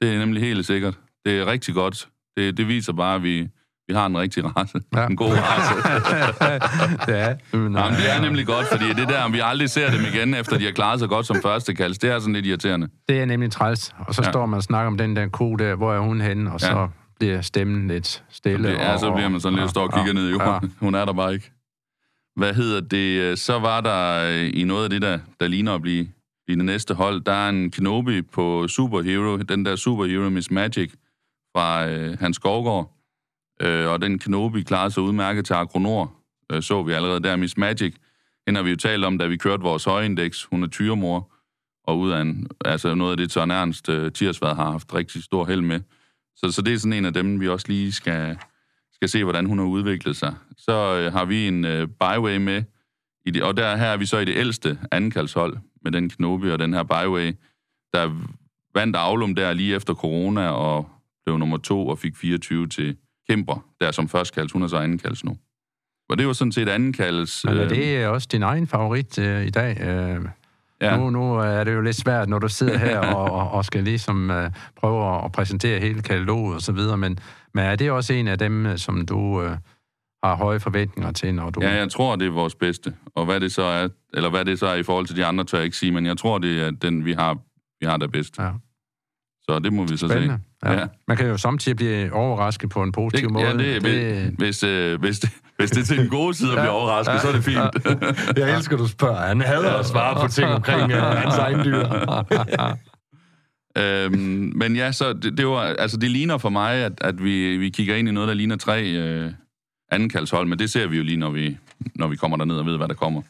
det er nemlig helt sikkert. Det er rigtig godt. Det, det viser bare, at vi, vi har en rigtig race. Ja. Ja. En god race. ja. Men, Jamen, det er nemlig godt, fordi det der, om vi aldrig ser dem igen, efter de har klaret sig godt som første kalds, det er sådan lidt irriterende. Det er nemlig træls. Og så ja. Ja. står man og snakker om den der ko der, hvor er hun henne, og ja. så Ja. bliver stemmen lidt stille. Det, ja, så bliver man sådan lidt og står og kigger ned i jorden. Hun er der bare ikke. Hvad hedder det? Så var der øh, i noget af det, der, der ligner at blive, blive det næste hold, der er en Kenobi på Superhero, den der Superhero Miss Magic fra øh, Hans Skovgaard. Øh, og den Kenobi klarede sig udmærket til Agronor, øh, så vi allerede der. Miss Magic, hende har vi jo talt om, da vi kørte vores højindeks. Hun er tyremor, og ud af en, altså noget af det, Søren Ernst øh, Tirsvad har haft rigtig stor held med. Så, så det er sådan en af dem, vi også lige skal, skal se, hvordan hun har udviklet sig. Så øh, har vi en øh, byway med, i det, og der her er vi så i det ældste andenkaldshold med den Knobi og den her byway, der vandt Aulum der lige efter corona og blev nummer to og fik 24 til Kæmper, der som førstkalds. Hun er så andenkalds nu. Og det var sådan set andenkalds. Men er øh, det også din egen favorit øh, i dag? Øh, ja. nu, nu er det jo lidt svært, når du sidder her og, og, og skal ligesom øh, prøve at præsentere hele kataloget og så videre, men, men er det også en af dem, øh, som du øh, har høje forventninger til, når du... Ja, jeg tror, det er vores bedste. Og hvad det så er, eller hvad det så er i forhold til de andre, tør jeg ikke sige, men jeg tror, det er den, vi har, vi har der bedst. Ja. Så det må vi så Spændende. se. Ja. Ja. Man kan jo samtidig blive overrasket på en positiv Det, måde. ja, det, det, hvis, øh, hvis, det, hvis det er til den gode side at blive overrasket, så er det fint. Jeg elsker, du spørger. Han hader at svare på ting omkring uh, hans egen dyr. øhm, men ja, så det, det, var, altså, det ligner for mig, at, at vi, vi kigger ind i noget, der ligner tre øh, andenkaldshold, men det ser vi jo lige, når vi, når vi kommer derned og ved, hvad der kommer.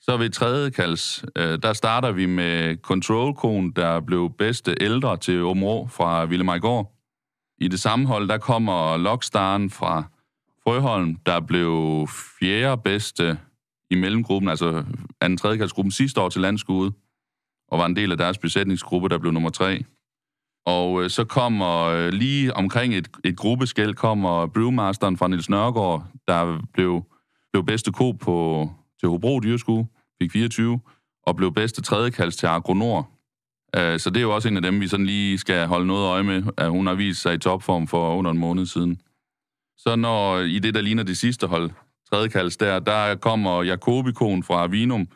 Så ved tredje kalds, øh, der starter vi med Control Kone, der blev bedste ældre til Områ fra Villemajgård. I det samme hold, der kommer Lockstaren fra Frøholm, der blev fjerde bedste i mellemgruppen, altså anden tredjekaldsgruppen sidste år til landskude. og var en del af deres besætningsgruppe, der blev nummer tre. Og øh, så kommer øh, lige omkring et, et gruppeskæld, kommer brewmasteren fra Nils Nørgaard, der blev, blev bedste ko på, til Hobro Dyreskue, fik 24, og blev bedste tredjekalds til Agronor. Øh, så det er jo også en af dem, vi sådan lige skal holde noget øje med, at hun har vist sig i topform for under en måned siden. Så når i det, der ligner det sidste hold, tredjekalds der, der kommer Jakobikon fra Vinum,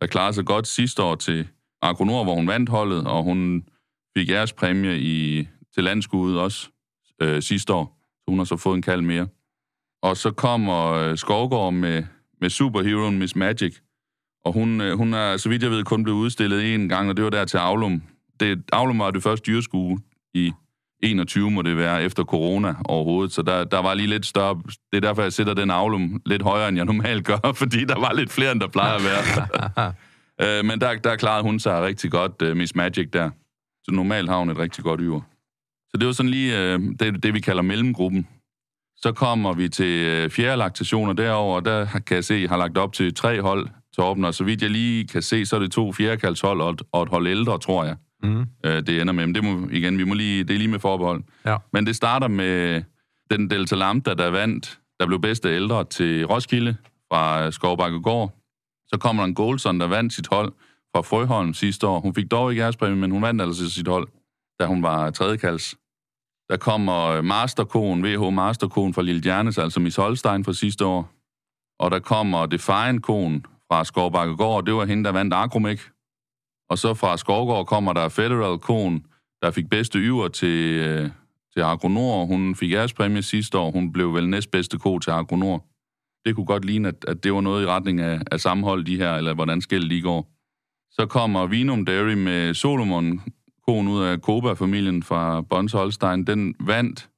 der klarede sig godt sidste år til Agronor, hvor hun vandt holdet, og hun fik ærespræmie i, til landskuddet også øh, sidste år. Så hun har så fået en kald mere. Og så kommer øh, med, med superheroen Miss Magic, og hun, øh, hun er, så vidt jeg ved, kun blevet udstillet en gang, og det var der til Aulum. Det, Aulum var det første dyrskue i 21, må det være, efter corona overhovedet. Så der, der var lige lidt større... Det er derfor, jeg sætter den Aulum lidt højere, end jeg normalt gør, fordi der var lidt flere, end der plejer at være. øh, men der, der klarede hun sig rigtig godt, uh, Miss Magic der. Så normalt har hun et rigtig godt yver. Så det var sådan lige det, det, vi kalder mellemgruppen. Så kommer vi til uh, fjerde laktationer derover og der kan jeg se, at I har lagt op til tre hold Torben, og så vidt jeg lige kan se, så er det to fjerdekaldshold og, og et hold ældre, tror jeg. Mm. Øh, det ender med. Men det må, igen, vi må lige, det er lige med forbehold. Ja. Men det starter med den Delta Lambda, der vandt, der blev bedste ældre til Roskilde fra Skovbakkegård. Så kommer der en Goldson, der vandt sit hold fra Frøholm sidste år. Hun fik dog ikke ærespræmie, men hun vandt altså sit hold, da hun var tredjekalds. Der kommer øh, Masterkoen, VH Masterkoen fra Lille Jernes, altså Miss Holstein fra sidste år. Og der kommer Defiant-konen fra Skovbakkegård, det var hende, der vandt Agromek. Og så fra Skovgård kommer der Federal Kon, der fik bedste yver til, øh, til Agronor. Hun fik ærespræmie sidste år. Hun blev vel næstbedste ko til Agronor. Det kunne godt ligne, at, at det var noget i retning af, af sammenhold, de her, eller hvordan skæld lige går. Så kommer Vinum Dairy med Solomon, konen ud af Koba-familien fra Bons Holstein. Den vandt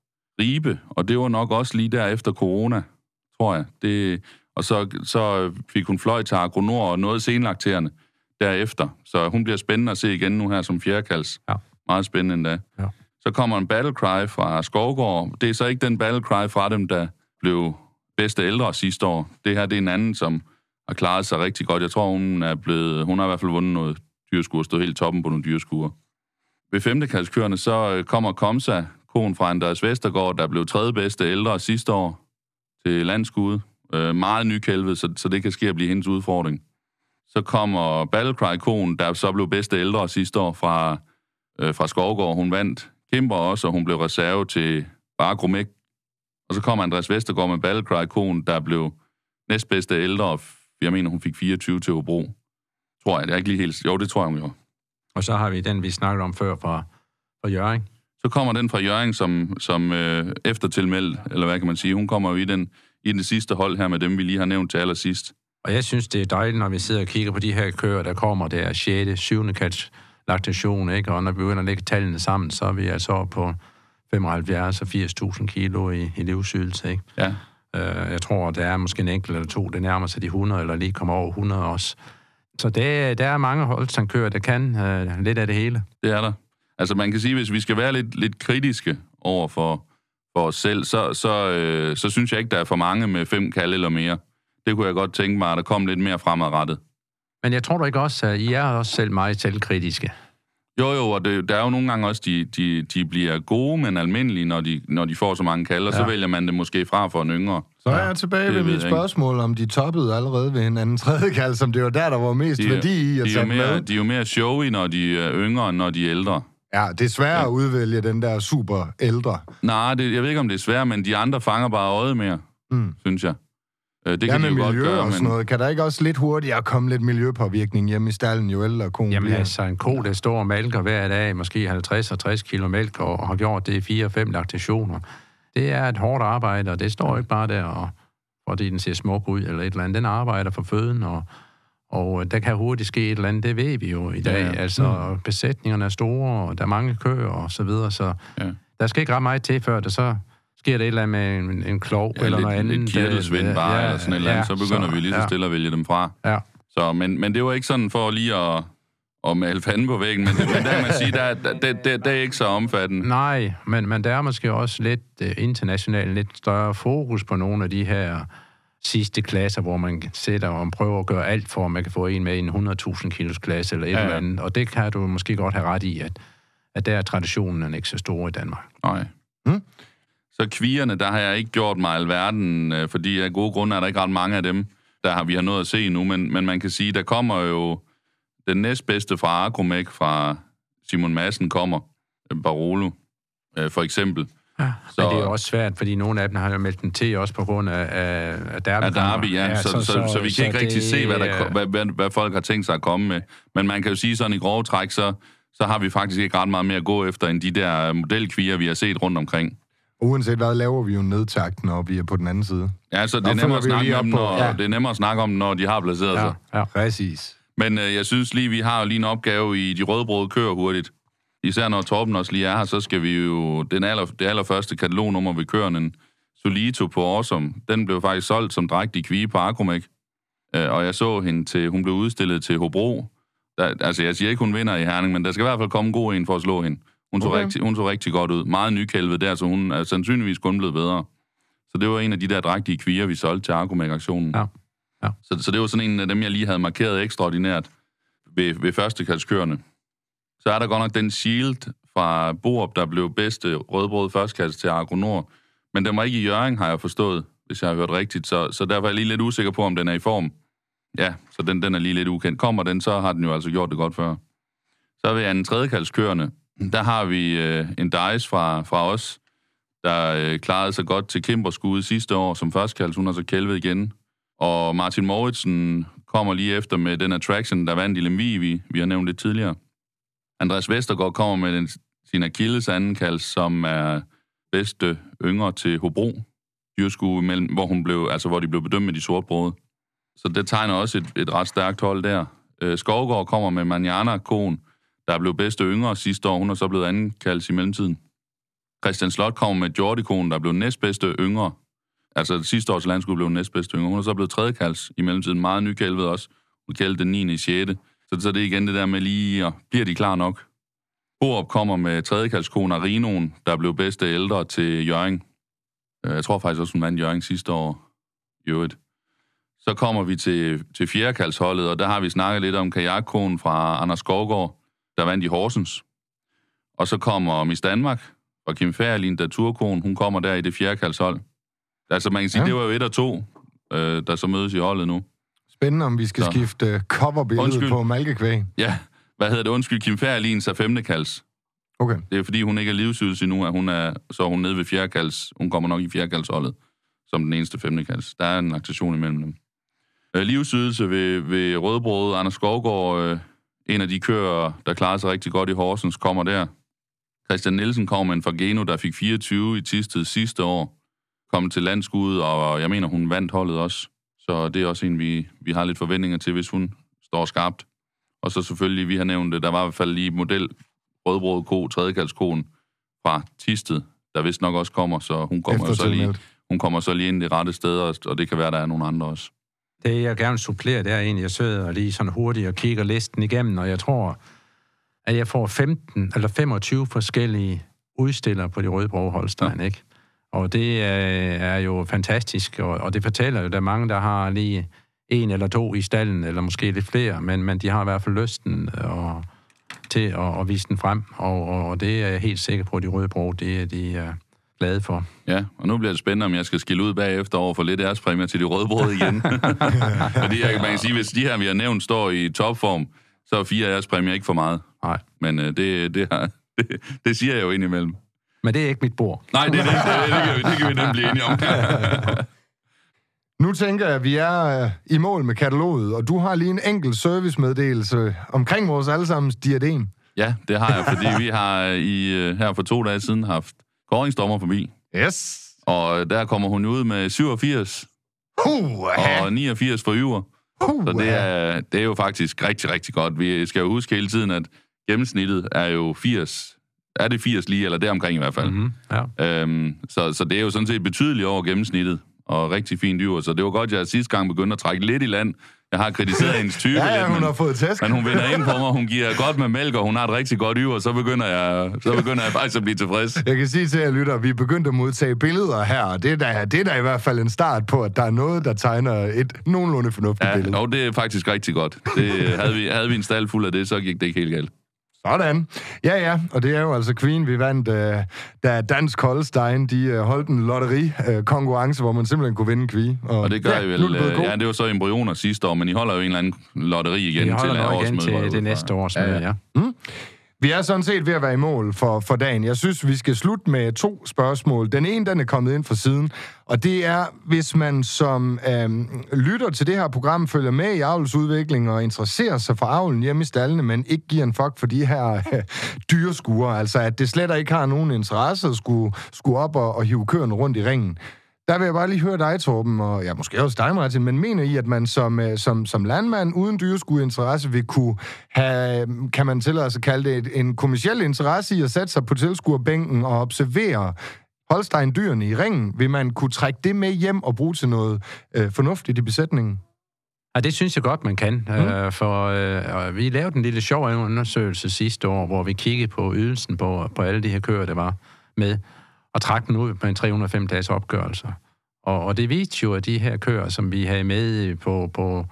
Ribe, og det var nok også lige der efter corona, tror jeg. Det, og så, så fik hun fløj til Agronor og noget senlakterende derefter. Så hun bliver spændende at se igen nu her som fjerdekalds. Ja. Meget spændende endda. Ja. Så kommer en battle cry fra Skovgård. Det er så ikke den battle cry fra dem, der blev bedste ældre sidste år. Det her det er en anden, som har klaret sig rigtig godt. Jeg tror, hun er blevet, hun har i hvert fald vundet noget dyrskur, stået helt toppen på nogle dyrskuer. Ved femtekaldskørende så øh, kommer Komsa, konen fra Andreas Vestergaard, der blev tredje bedste ældre sidste år til landskude. Øh, meget nykælvet, så, så det kan ske at blive hendes udfordring. Så kommer Battlecry-konen, der så blev bedste ældre sidste år fra, øh, fra Skovgård. Hun vandt Kimber også, og hun blev reserve til Bargromek. Og så kommer Andreas Vestergaard med Battlecry-konen, der blev næstbedste ældre, og jeg mener, hun fik 24 til Hobro. Tror jeg, det er ikke lige helt... Jo, det tror jeg, hun gjorde. Og så har vi den, vi snakkede om før fra, fra Jørgen. Så kommer den fra Jørgen som, som øh, eftertilmeldt, eller hvad kan man sige. Hun kommer jo i den i det sidste hold her med dem, vi lige har nævnt til allersidst. Og jeg synes, det er dejligt, når vi sidder og kigger på de her køer, der kommer der 6., 7. kats laktation, ikke? og når vi begynder at lægge tallene sammen, så er vi altså på 75 og 80.000 kilo i, i livsydelse. Ikke? Ja. Uh, jeg tror, der er måske en enkelt eller to, det nærmer sig de 100, eller lige kommer over 100 også. Så det, der er mange holdstandkører, der kan uh, lidt af det hele. Det er der. Altså man kan sige, hvis vi skal være lidt, lidt kritiske over for, for os selv, så, så, øh, så synes jeg ikke, der er for mange med fem kald eller mere. Det kunne jeg godt tænke mig, at der kom lidt mere fremadrettet. Men jeg tror da ikke også, at I er også selv meget selvkritiske. Jo, jo, og det, der er jo nogle gange også, de, de, de bliver gode, men almindelige, når de, når de får så mange kalder, ja. så vælger man det måske fra for en yngre. Så er jeg tilbage ved mit spørgsmål, om de toppede allerede ved en anden tredje kald, som det var der, der var mest de, værdi i at de tage mere, med. De er jo mere showy, når de er yngre, end når de er ældre. Ja, det er svært ja. at udvælge den der super ældre. Nej, det, jeg ved ikke, om det er svært, men de andre fanger bare øjet mere, mm. synes jeg. Øh, det ja, kan de jo godt gøre, og sådan men... noget. Kan der ikke også lidt hurtigere komme lidt miljøpåvirkning hjemme i stallen, jo ældre konen Jamen bliver? altså, en ko, der står og malker hver dag, måske 50 og 60 kilo mælk, og har gjort det i 4-5 laktationer. Det er et hårdt arbejde, og det står ikke bare der, og, fordi den ser smuk ud eller et eller andet. Den arbejder for føden, og, og der kan hurtigt ske et eller andet, det ved vi jo i dag. Ja, ja. Altså, mm. besætningerne er store, og der er mange køer og så videre, så ja. der skal ikke ret meget til, før det så sker det et eller andet med en, en klov ja, eller lidt, noget andet. Lidt kirtelsvind bare, ja, eller sådan et eller andet, så begynder så, vi lige så stille ja. at vælge dem fra. Ja. Så, men, men det var ikke sådan for lige at, at male fanden på væggen, men, men der man sige, der, der, der, der, der er ikke så omfattende. Nej, men, men der er måske også lidt uh, internationalt lidt større fokus på nogle af de her sidste klasser, hvor man sætter og prøver at gøre alt for, at man kan få en med i en 100.000 kilos klasse eller et Ja, ja, eller andet. Og det kan du måske godt have ret i, at, at der er traditionen ikke så stor i Danmark. Nej. Hmm? Så kvierne, der har jeg ikke gjort mig alverden, øh, fordi af gode grunde er der ikke ret mange af dem, der har vi har noget at se nu, men, men man kan sige, der kommer jo den næstbedste fra Agromec, fra Simon Madsen kommer, øh, Barolo, øh, for eksempel. Ja, så... Men det er jo også svært, fordi nogle af dem har jo meldt den til også på grund af, af, af derby. af Derby, ja. ja så, så, så, så, så vi kan ikke rigtig det, se, hvad, der, øh, hvad, hvad, hvad folk har tænkt sig at komme med. Men man kan jo sige sådan i grove træk, så, så har vi faktisk ikke ret meget mere at gå efter, end de der modelkvier, vi har set rundt omkring. Uanset hvad, laver vi jo en nedtakt, når vi er på den anden side. Ja, så det er, nemmere at snakke om, når, ja. det er nemmere at snakke om, når de har placeret Ja, sig. ja. Præcis. Men øh, jeg synes lige, vi har jo lige en opgave i de rødbrøde kører hurtigt. Især når Torben også lige er her, så skal vi jo... Den aller, det allerførste katalognummer ved køren, en Solito på Awesome, den blev faktisk solgt som drægtig kvige på Agromec. Øh, og jeg så hende til... Hun blev udstillet til Hobro. Der, altså, jeg siger ikke, hun vinder i Herning, men der skal i hvert fald komme en god en for at slå hende. Hun så, Okay. rigtig, hun så rigtig godt ud. Meget nykælvet der, så hun er sandsynligvis kun blevet bedre. Så det var en af de der drægtige kviger, vi solgte til Agromec-aktionen. Ja. Ja. Så, så det var sådan en af dem, jeg lige havde markeret ekstraordinært ved, ved førstekaldskørende. Så er der godt nok den Shield fra Borup, der blev bedste rødbrød førstekals til Agronor. Men den var ikke i Jørgen, har jeg forstået, hvis jeg har hørt rigtigt. Så, så derfor er jeg lige lidt usikker på, om den er i form. Ja, så den, den er lige lidt ukendt. Kommer den, så har den jo altså gjort det godt før. Så er vi anden tredjekaldskørende, der har vi øh, en Dice fra, fra os, der øh, klarede sig godt til Kimberskud sidste år som førstekals. Hun har så kælvet igen. Og Martin Mouritsen kommer lige efter med den attraction, der vandt i Lemvig, vi, vi har nævnt det tidligere. Andreas Vestergaard kommer med den, sin Achilles andenkald, som er bedste yngre til Hobro dyrskue, mellem, hvor, hun blev, altså, hvor de blev bedømt med de sorte. Så det tegner også et, et ret stærkt hold der. Øh, Skovgaard kommer med Manjana Kohn, der blev bedste yngre sidste år. Hun er så blevet andenkaldt i mellemtiden. Christian Slot kommer med Jordi Kohn, der blev næstbedste yngre. Altså sidste års landskud blev næstbedste yngre. Hun er så blevet tredje kalds i mellemtiden. Meget nykælvet også. Hun kaldte den 9. i 6. Så, så det er igen det der med lige, og bliver de klar nok? Borup kommer med tredjekalskone Rinoen, der blev bedste ældre til Jørgen. Øh, jeg tror faktisk også, hun vandt Jørgen sidste år. i øvrigt. Så kommer vi til, til fjerdekaldsholdet, og der har vi snakket lidt om kajakkonen fra Anders Skovgaard, der vandt i Horsens. Og så kommer Miss Danmark og Kim Færlin, der turkon, hun kommer der i det fjerdekaldshold. Altså man kan sige, Ja. det var jo et og to, øh, der så mødes i holdet nu. Spændende, om vi skal Så. skifte coverbilledet Undskyld. på malkekvæg. Ja, hvad hedder det? Undskyld, Kim Færlin er femtekalds. Okay. Det er fordi, hun ikke er livsydelse endnu, at hun er, så er hun nede ved fjerdekalds. Hun kommer nok i fjerdekaldsholdet, som den eneste femtekalds. Der er en aktion imellem dem. Øh, livsydelse ved, ved Rødbrød, Anders Skovgaard, øh, en af de kører, der klarer sig rigtig godt i Horsens, kommer der. Christian Nielsen kom med en fra Geno, der fik 24 i Tisted sidste år. Kom til landskud, og jeg mener, hun vandt holdet også. Så det er også en, vi, vi har lidt forventninger til, hvis hun står skarpt. Og så selvfølgelig, vi har nævnt det, der var i hvert fald lige model rødbrød ko, tredjekaldskoen fra Tisted, der vist nok også kommer, så hun kommer, så lige, hun kommer så lige ind det rette sted, og, det kan være, der er nogle andre også. Det, jeg gerne vil supplere, det er egentlig, jeg sidder lige sådan hurtigt og kigger listen igennem, og jeg tror, at jeg får 15 eller 25 forskellige udstillere på de røde brog Holstein, ikke? Og det er, er jo fantastisk, og, og det fortæller jo, at der er mange, der har lige en eller to i stallen, eller måske lidt flere, men, men de har i hvert fald lysten og, til at, at vise den frem, og, og, og det er jeg helt sikker på, at de røde brog, det er de er glade for. Ja, og nu bliver det spændende, om jeg skal skille ud bagefter over for lidt ærespræmier til de rødbrød igen. Fordi jeg, man kan sige, hvis de her, vi har nævnt, står i topform, så er fire ærespræmier ikke for meget. Nej. Men øh, det, det, har, det, det siger jeg jo indimellem. Men det er ikke mit bord. Nej, det, det, det, det, kan, vi, det kan vi nemt blive enige om. Nu tænker jeg, at vi er øh, i mål med kataloget, og du har lige en enkelt servicemeddelelse omkring vores allesammens diadem. Ja, det har jeg, fordi vi har i, øh, her for to dage siden haft koringsdommer forbi. Yes. Og der kommer hun ud med 87 Uh, og 89 for yver. uh, Så det er, det er jo faktisk rigtig, rigtig godt. Vi skal jo huske hele tiden, at gennemsnittet er jo 80. Er det 80 lige, eller deromkring i hvert fald. Mm-hmm. Mm, ja. Øhm, så, så det er jo sådan set betydeligt over gennemsnittet. og rigtig fint dyr. Så det var godt, at jeg sidste gang begyndte at trække lidt i land. Jeg har kritiseret hendes type Ja, ja, lidt, hun men, har fået tæsk. men hun vinder ind på mig. Hun giver godt med mælk, og hun har et rigtig godt yver. Så begynder jeg, så begynder jeg faktisk at blive tilfreds. Jeg kan sige til jer lytter, vi er begyndt at modtage billeder her, og det er, da, det er da i hvert fald en start på, at der er noget, der tegner et nogenlunde fornuftigt Ja, billede. og det er faktisk rigtig godt. Det, havde, vi, havde vi en stald fuld af det, så gik det ikke helt galt. Sådan. Ja, ja, og det er jo altså Queen, vi vandt, øh, da Dansk Holstein, de øh, holdt en lotteri-konkurrence, hvor man simpelthen kunne vinde en kvi. Og det gør ja, I nu er vel... det blevet øh. Ja, det var så embryoner sidste år, men I holder jo en eller anden lotteri igen Vi til igen til det næste års møde, ja. Vi er sådan set ved at være i mål for, for dagen. Jeg synes, vi skal slutte med to spørgsmål. Den ene, den er kommet ind fra siden, og det er, hvis man som øh, lytter til det her program, følger med i avlsudvikling og interesserer sig for avlen hjemme i stallene, men ikke giver en fuck for de her øh, dyreskuer, altså at det slet ikke har nogen interesse at skulle, skulle op og, og hive køerne rundt i ringen. Der vil jeg bare lige høre dig, Torben, og ja, måske også dig, Martin, men mener I, at man som, øh, som, som landmand uden dyreskueinteresse vil kunne have, kan man tillade sig kalde det, et- en kommersiel interesse i at sætte sig på tilskuerbænken og observere Holstein-dyrene i ringen? Vil man kunne trække det med hjem og bruge til noget øh, fornuftigt i besætningen? Ja, det synes jeg godt, man kan. Mm. Øh, for øh, vi lavede en lille sjov undersøgelse sidste år, hvor vi kiggede på ydelsen på, på alle de her køer, der var med, og trak den ud på en 305 dages opgørelse. Og, og det viste jo, at de her køer, som vi havde med på, på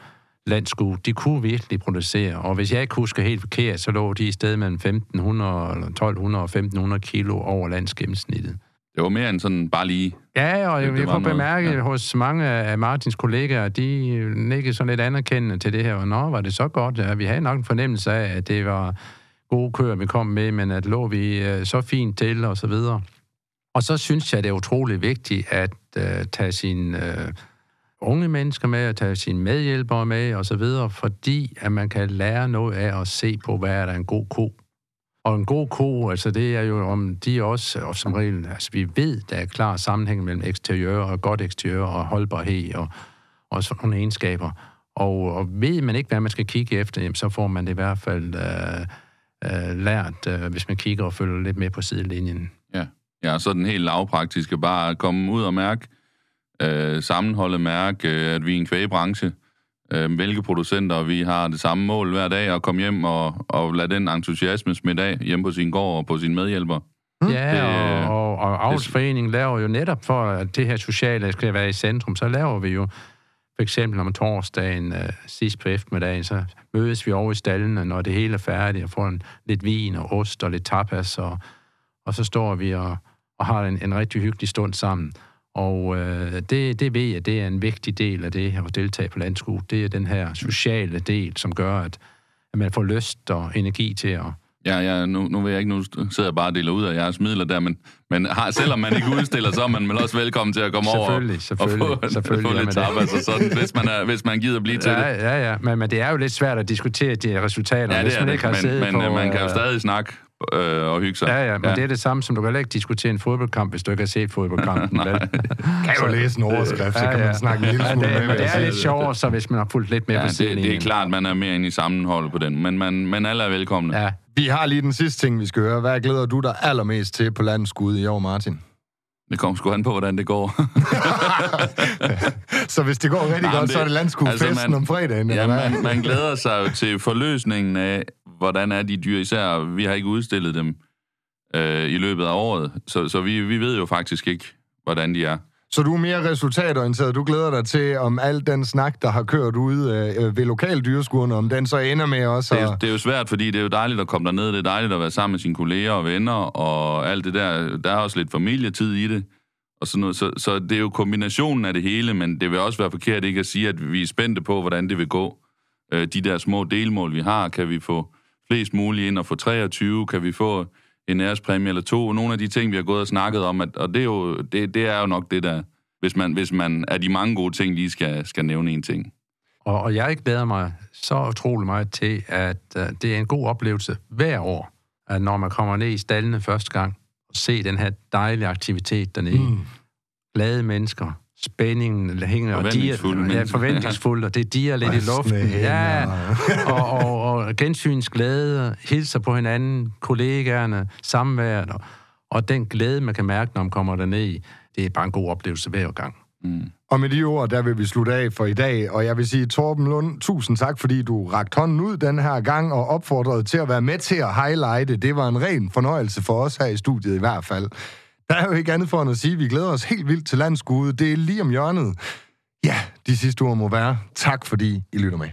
landsku, de kunne virkelig producere. Og hvis jeg ikke husker helt forkert, så lå de i stedet mellem 1500, eller 1200 og 1500 kilo over landsgennemsnittet. Det var mere end sådan bare lige... Ja, og jeg, jeg kunne bemærke ja. ja. hos mange af Martins kollegaer, de nikkede sådan lidt anerkendende til det her, og nå, var det så godt? Ja, vi havde nok en fornemmelse af, at det var gode køer, vi kom med, men at lå vi øh, så fint til, og så videre. Og så synes jeg, det er utrolig vigtigt at øh, tage sine øh, unge mennesker med, at tage sine medhjælpere med, og så videre, fordi at man kan lære noget af at se på, hvad er der en god ko. Og en god ko, altså det er jo om de også, og som regel, altså vi ved, der er klar sammenhæng mellem eksteriør og godt eksteriør og holdbarhed og, og sådan nogle egenskaber. Og, og ved man ikke, hvad man skal kigge efter, jamen, så får man det i hvert fald øh, øh, lært, øh, hvis man kigger og følger lidt med på sidelinjen. Ja, ja så den helt lavpraktiske, bare at komme ud og mærke, øh, sammenholdet mærke, øh, at vi er en kvægebranche, øh, hvilke producenter vi har det samme mål hver dag, og komme hjem og, og lade den entusiasme smitte af hjemme på sin gård og på sine medhjælpere. Ja, Det, og, og, og Avlsforeningen laver jo netop for, at det her sociale skal være i centrum, så laver vi jo for eksempel om torsdagen øh, sidst på eftermiddagen, så mødes vi over i stallene, når det hele er færdigt, og får en, lidt vin og ost og lidt tapas, og, og så står vi og, og har en, en rigtig hyggelig stund sammen. Og øh, det, det ved jeg, det er en vigtig del af det her at deltage på landskue. Det er den her sociale del, som gør, at, at man får lyst og energi til at, Ja, ja nu, nu vil jeg ikke, nu sidder jeg bare og deler ud af jeres midler der, men, men har, selvom man ikke udstiller, så er man vel også velkommen til at komme over og, og få, selvfølgelig få lidt tapas og sådan, hvis man, er, hvis man gider blive til ja, det. Ja, ja, men, men det er jo lidt svært at diskutere de resultater, Ja, hvis det er man det, ikke har siddet men, men på... øh, man kan jo øh, stadig snakke øh, og hygge sig. Ja, ja, men ja. det er det samme, som du kan heller ikke diskutere en fodboldkamp, hvis du ikke har set fodboldkampen. vel? Kan jo læse en overskrift, så kan man snakke en lille smule det, med. det er sige. lidt sjovere, så hvis man har fulgt lidt med Ja, på det, det er klart, man er mere inde i sammenholdet på den, men, man, men alle er velkomne. Ja, Vi har lige den sidste ting, vi skal høre. Hvad glæder du dig allermest til på landets skud i år, Martin? Det kommer sgu an på, hvordan det går. Så hvis det går rigtig Nej, godt, men så er det landskuefesten altså, man- om fredagen, ja, eller hvad? man, man glæder sig jo til forløsningen af, hvordan er de dyr, især vi har ikke udstillet dem øh, i løbet af året, så, så vi, vi ved jo faktisk ikke, hvordan de er. Så du er mere resultatorienteret. Du glæder dig til, om al den snak, der har kørt ude øh, ved lokaldyreskurene, om den så ender med også Det er, at... jo- det er jo svært, fordi det er jo dejligt at komme derned, det er dejligt at være sammen med sine kolleger og venner, og alt det der, der er også lidt familietid i det, og sådan noget. Så, så det er jo kombinationen af det hele, men det vil også være forkert ikke at sige, at vi er spændte på, hvordan det vil gå. Øh, de der små delmål, vi har, kan vi få flest muligt ind og få 23, kan vi få en ærespræmie eller to, nogle af de ting, vi har gået og snakket om, at, og det er, jo, det, det er jo nok det, der, hvis man, hvis man af de mange gode ting lige skal, skal nævne en ting. og, og jeg glæder mig så utrolig meget til, at uh, det er en god oplevelse hver år, at når man kommer ned i stallene første gang, og se den her dejlige aktivitet dernede. Mm. Glade mennesker, spændingen hænger, og de Forventningsfulde ja, forventningsfulde, og det diger lidt i luften. Ja, og, og, og gensynsglæde, hilser på hinanden, kollegaerne, samværet, og, og den glæde, man kan mærke, når man kommer derned, det er bare en god oplevelse hver gang. Mm. Og med de ord, der vil vi slutte af for i dag, og jeg vil sige, Torben Lund, tusind tak, fordi du rakte hånden ud den her gang og opfordrede til at være med til at highlighte. Det var en ren fornøjelse for os her i studiet i hvert fald. Der er jo ikke andet for at sige, vi glæder os helt vildt til landskude. Det er lige om hjørnet. Ja, de sidste ord må være. Tak fordi I lytter med.